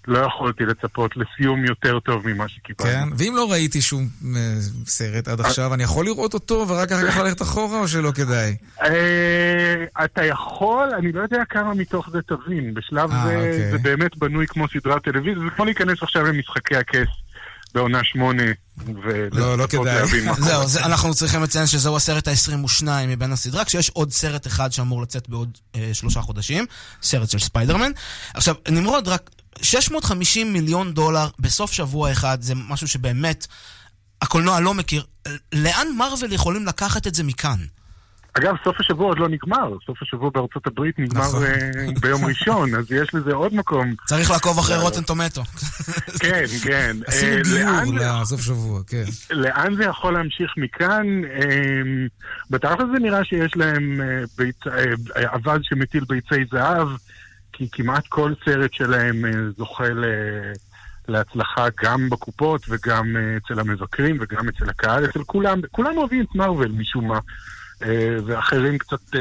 שלא יכולתי לצפות לסיום יותר טוב ממה שקיבלנו. כן, ואם לא ראיתי שום אה, סרט עד עכשיו, אני יכול לראות אותו ורק אחר כך ללכת אחורה או שלא כדאי? אה, אתה יכול, אני לא יודע כמה מתוך זה תבין. בשלב אה, זה אוקיי. זה באמת בנוי כמו סדרת טלוויזיה, זה כמו להיכנס עכשיו למשחקי הכס בעונה שמונה. לא, לא כדאי. זהו, זה- אנחנו צריכים לציין שזהו הסרט ה-22 מבין הסדרה, כשיש עוד סרט אחד שאמור לצאת בעוד אה, שלושה חודשים, סרט של ספיידרמן. עכשיו, נמרוד, רק 650 מיליון דולר בסוף שבוע אחד, זה משהו שבאמת הקולנוע לא מכיר. לאן מארוול יכולים לקחת את זה מכאן? אגב, סוף השבוע עוד לא נגמר, סוף השבוע בארצות הברית נגמר נכון. אה, ביום ראשון, אז יש לזה עוד מקום. צריך לעקוב אחרי אה, רוטן טומטו. כן, כן. עשינו אה, לאן- גיור לסוף שבוע, כן. לאן זה יכול להמשיך מכאן? אמ, בתכל'ס זה נראה שיש להם אה, אה, אבז שמטיל ביצי זהב, כי כמעט כל סרט שלהם אה, זוכה ל- להצלחה גם בקופות וגם אה, אצל המבקרים וגם אצל הקהל, אצל כולם. כולם אוהבים את מארוול משום מה. אה, ואחרים קצת,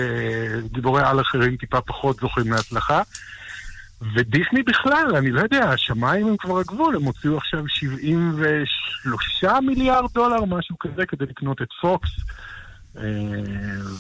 גיבורי על אחרים טיפה פחות זוכים להצלחה. ודיסני בכלל, אני לא יודע, השמיים הם כבר הגבול, הם הוציאו עכשיו 73 מיליארד דולר, משהו כזה, כדי לקנות את פוקס,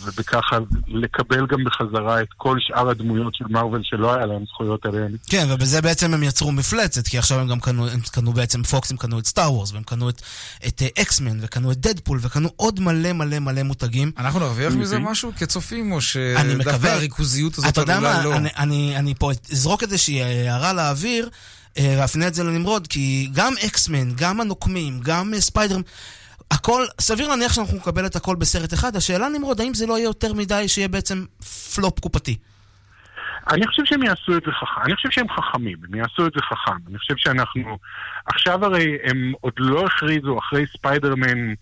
ובככה לקבל גם בחזרה את כל שאר הדמויות של מארוול שלא היה להם זכויות עליהן. כן, ובזה בעצם הם יצרו מפלצת, כי עכשיו הם גם קנו, הם קנו בעצם פוקס, הם קנו את סטאר וורס, והם קנו את, את אקסמן, וקנו את דדפול, וקנו עוד מלא מלא מלא מותגים. אנחנו נרוויח מזה משהו כצופים, או אני שדווקא. הריכוזיות הזאת אתה יודע עלולה מה, לא? אני, אני, אני פה אזרוק איזושהי הערה לאוויר, אה, ואפנה את זה לנמרוד, כי גם אקסמן, גם הנוקמים, גם אה, ספיידרמן, הכל, סביר להניח שאנחנו נקבל את הכל בסרט אחד. השאלה נמרוד, האם זה לא יהיה יותר מדי שיהיה בעצם פלופ קופתי? אני חושב שהם יעשו את זה חכם, אני חושב שהם חכמים, הם יעשו את זה חכם. אני חושב שאנחנו, עכשיו הרי הם עוד לא הכריזו, אחרי ספיידרמן,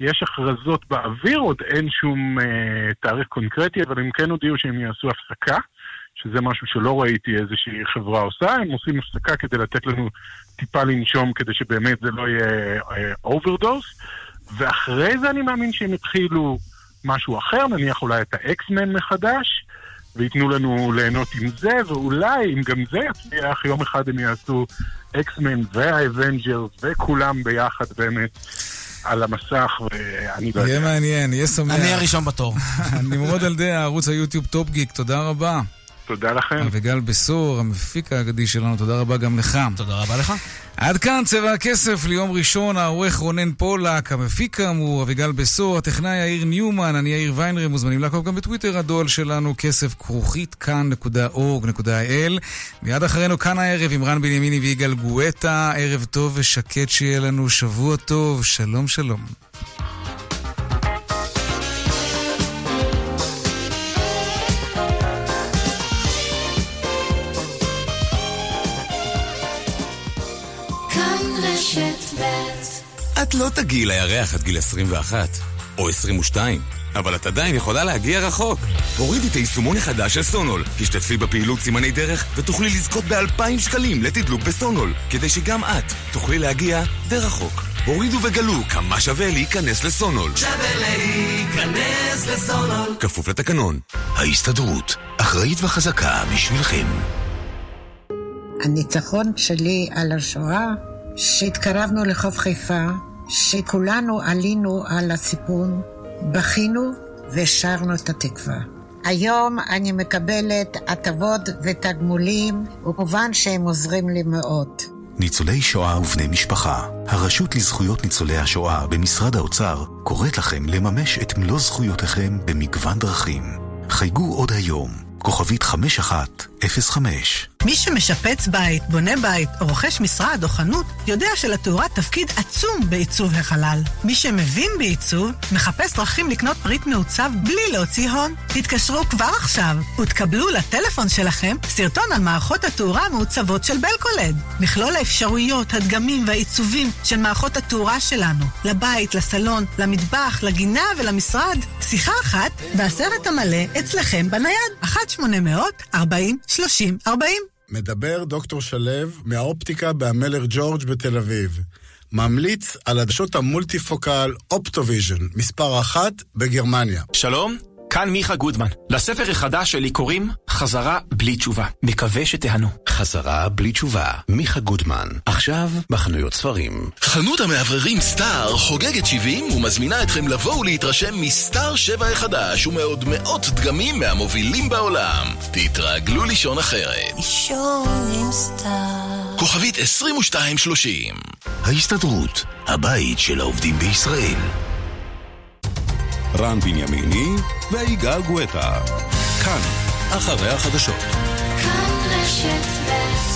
יש הכרזות באוויר, עוד אין שום אה, תאריך קונקרטי, אבל הם כן הודיעו שהם יעשו הפסקה, שזה משהו שלא ראיתי איזושהי חברה עושה, הם עושים הפסקה כדי לתת לנו טיפה לנשום, כדי שבאמת זה לא יהיה overdose, ואחרי זה אני מאמין שהם יתחילו משהו אחר, נניח אולי את האקסמן מחדש, וייתנו לנו ליהנות עם זה, ואולי, אם גם זה יצליח, יום אחד הם יעשו אקסמן והאבנג'רס וכולם ביחד באמת על המסך, ואני לא יודע. יהיה מעניין, יהיה שמח. אני הראשון בתור. [laughs] נמרוד אלדיה, ערוץ היוטיוב טופ גיק, תודה רבה. תודה לכם. אביגל בשור, המפיק האגדי שלנו, תודה רבה גם לך. תודה רבה לך. עד כאן צבע הכסף ליום ראשון, העורך רונן פולק, המפיק כאמור אביגל בשור, הטכנאי יאיר ניומן, אני יאיר ויינרב, מוזמנים לעקוב גם בטוויטר הדואל שלנו, כסף כרוכית כאן.org.il. מיד אחרינו כאן הערב עם רן בנימיני ויגאל גואטה, ערב טוב ושקט שיהיה לנו, שבוע טוב, שלום שלום. את לא תגיעי לירח עד גיל 21, או 22, אבל את עדיין יכולה להגיע רחוק. הורידי את היישומון החדש של סונול, השתתפי בפעילות סימני דרך, ותוכלי לזכות ב-2,000 שקלים לתדלוק בסונול, כדי שגם את תוכלי להגיע די רחוק. הורידו וגלו כמה שווה להיכנס לסונול. שווה להיכנס לסונול. כפוף לתקנון. ההסתדרות, אחראית וחזקה בשבילכם. הניצחון שלי על השואה, שהתקרבנו לחוף חיפה, שכולנו עלינו על הסיפון, בכינו ושרנו את התקווה. היום אני מקבלת הטבות ותגמולים, וכמובן שהם עוזרים לי מאוד. ניצולי שואה ובני משפחה, הרשות לזכויות ניצולי השואה במשרד האוצר קוראת לכם לממש את מלוא זכויותיכם במגוון דרכים. חייגו עוד היום, כוכבית 5105. מי שמשפץ בית, בונה בית, או רוכש משרד או חנות, יודע שלתאורה תפקיד עצום בעיצוב החלל. מי שמבין בעיצוב, מחפש דרכים לקנות פריט מעוצב בלי להוציא הון. תתקשרו כבר עכשיו ותקבלו לטלפון שלכם סרטון על מערכות התאורה המעוצבות של בלקולד. מכלול האפשרויות, הדגמים והעיצובים של מערכות התאורה שלנו. לבית, לסלון, למטבח, לגינה ולמשרד. שיחה אחת והסרט המלא אצלכם בנייד. 1-800-40-30-40 מדבר דוקטור שלו מהאופטיקה בהמלך ג'ורג' בתל אביב. ממליץ על עדשות המולטיפוקל אופטוויז'ן, מספר אחת בגרמניה. שלום, כאן מיכה גודמן. לספר החדש שלי קוראים חזרה בלי תשובה. מקווה שתיהנו. חזרה בלי תשובה, מיכה גודמן. עכשיו בחנויות ספרים. חנות המאווררים סטאר חוגגת 70 ומזמינה אתכם לבוא ולהתרשם מסטאר 7 החדש ומעוד מאות דגמים מהמובילים בעולם. תתרגלו לישון אחרת. לישון עם סטאר. כוכבית 2230 ההסתדרות, הבית של העובדים בישראל. רן בנימיני ויגאל גואטה. כאן, אחרי החדשות. כאן רשת ב'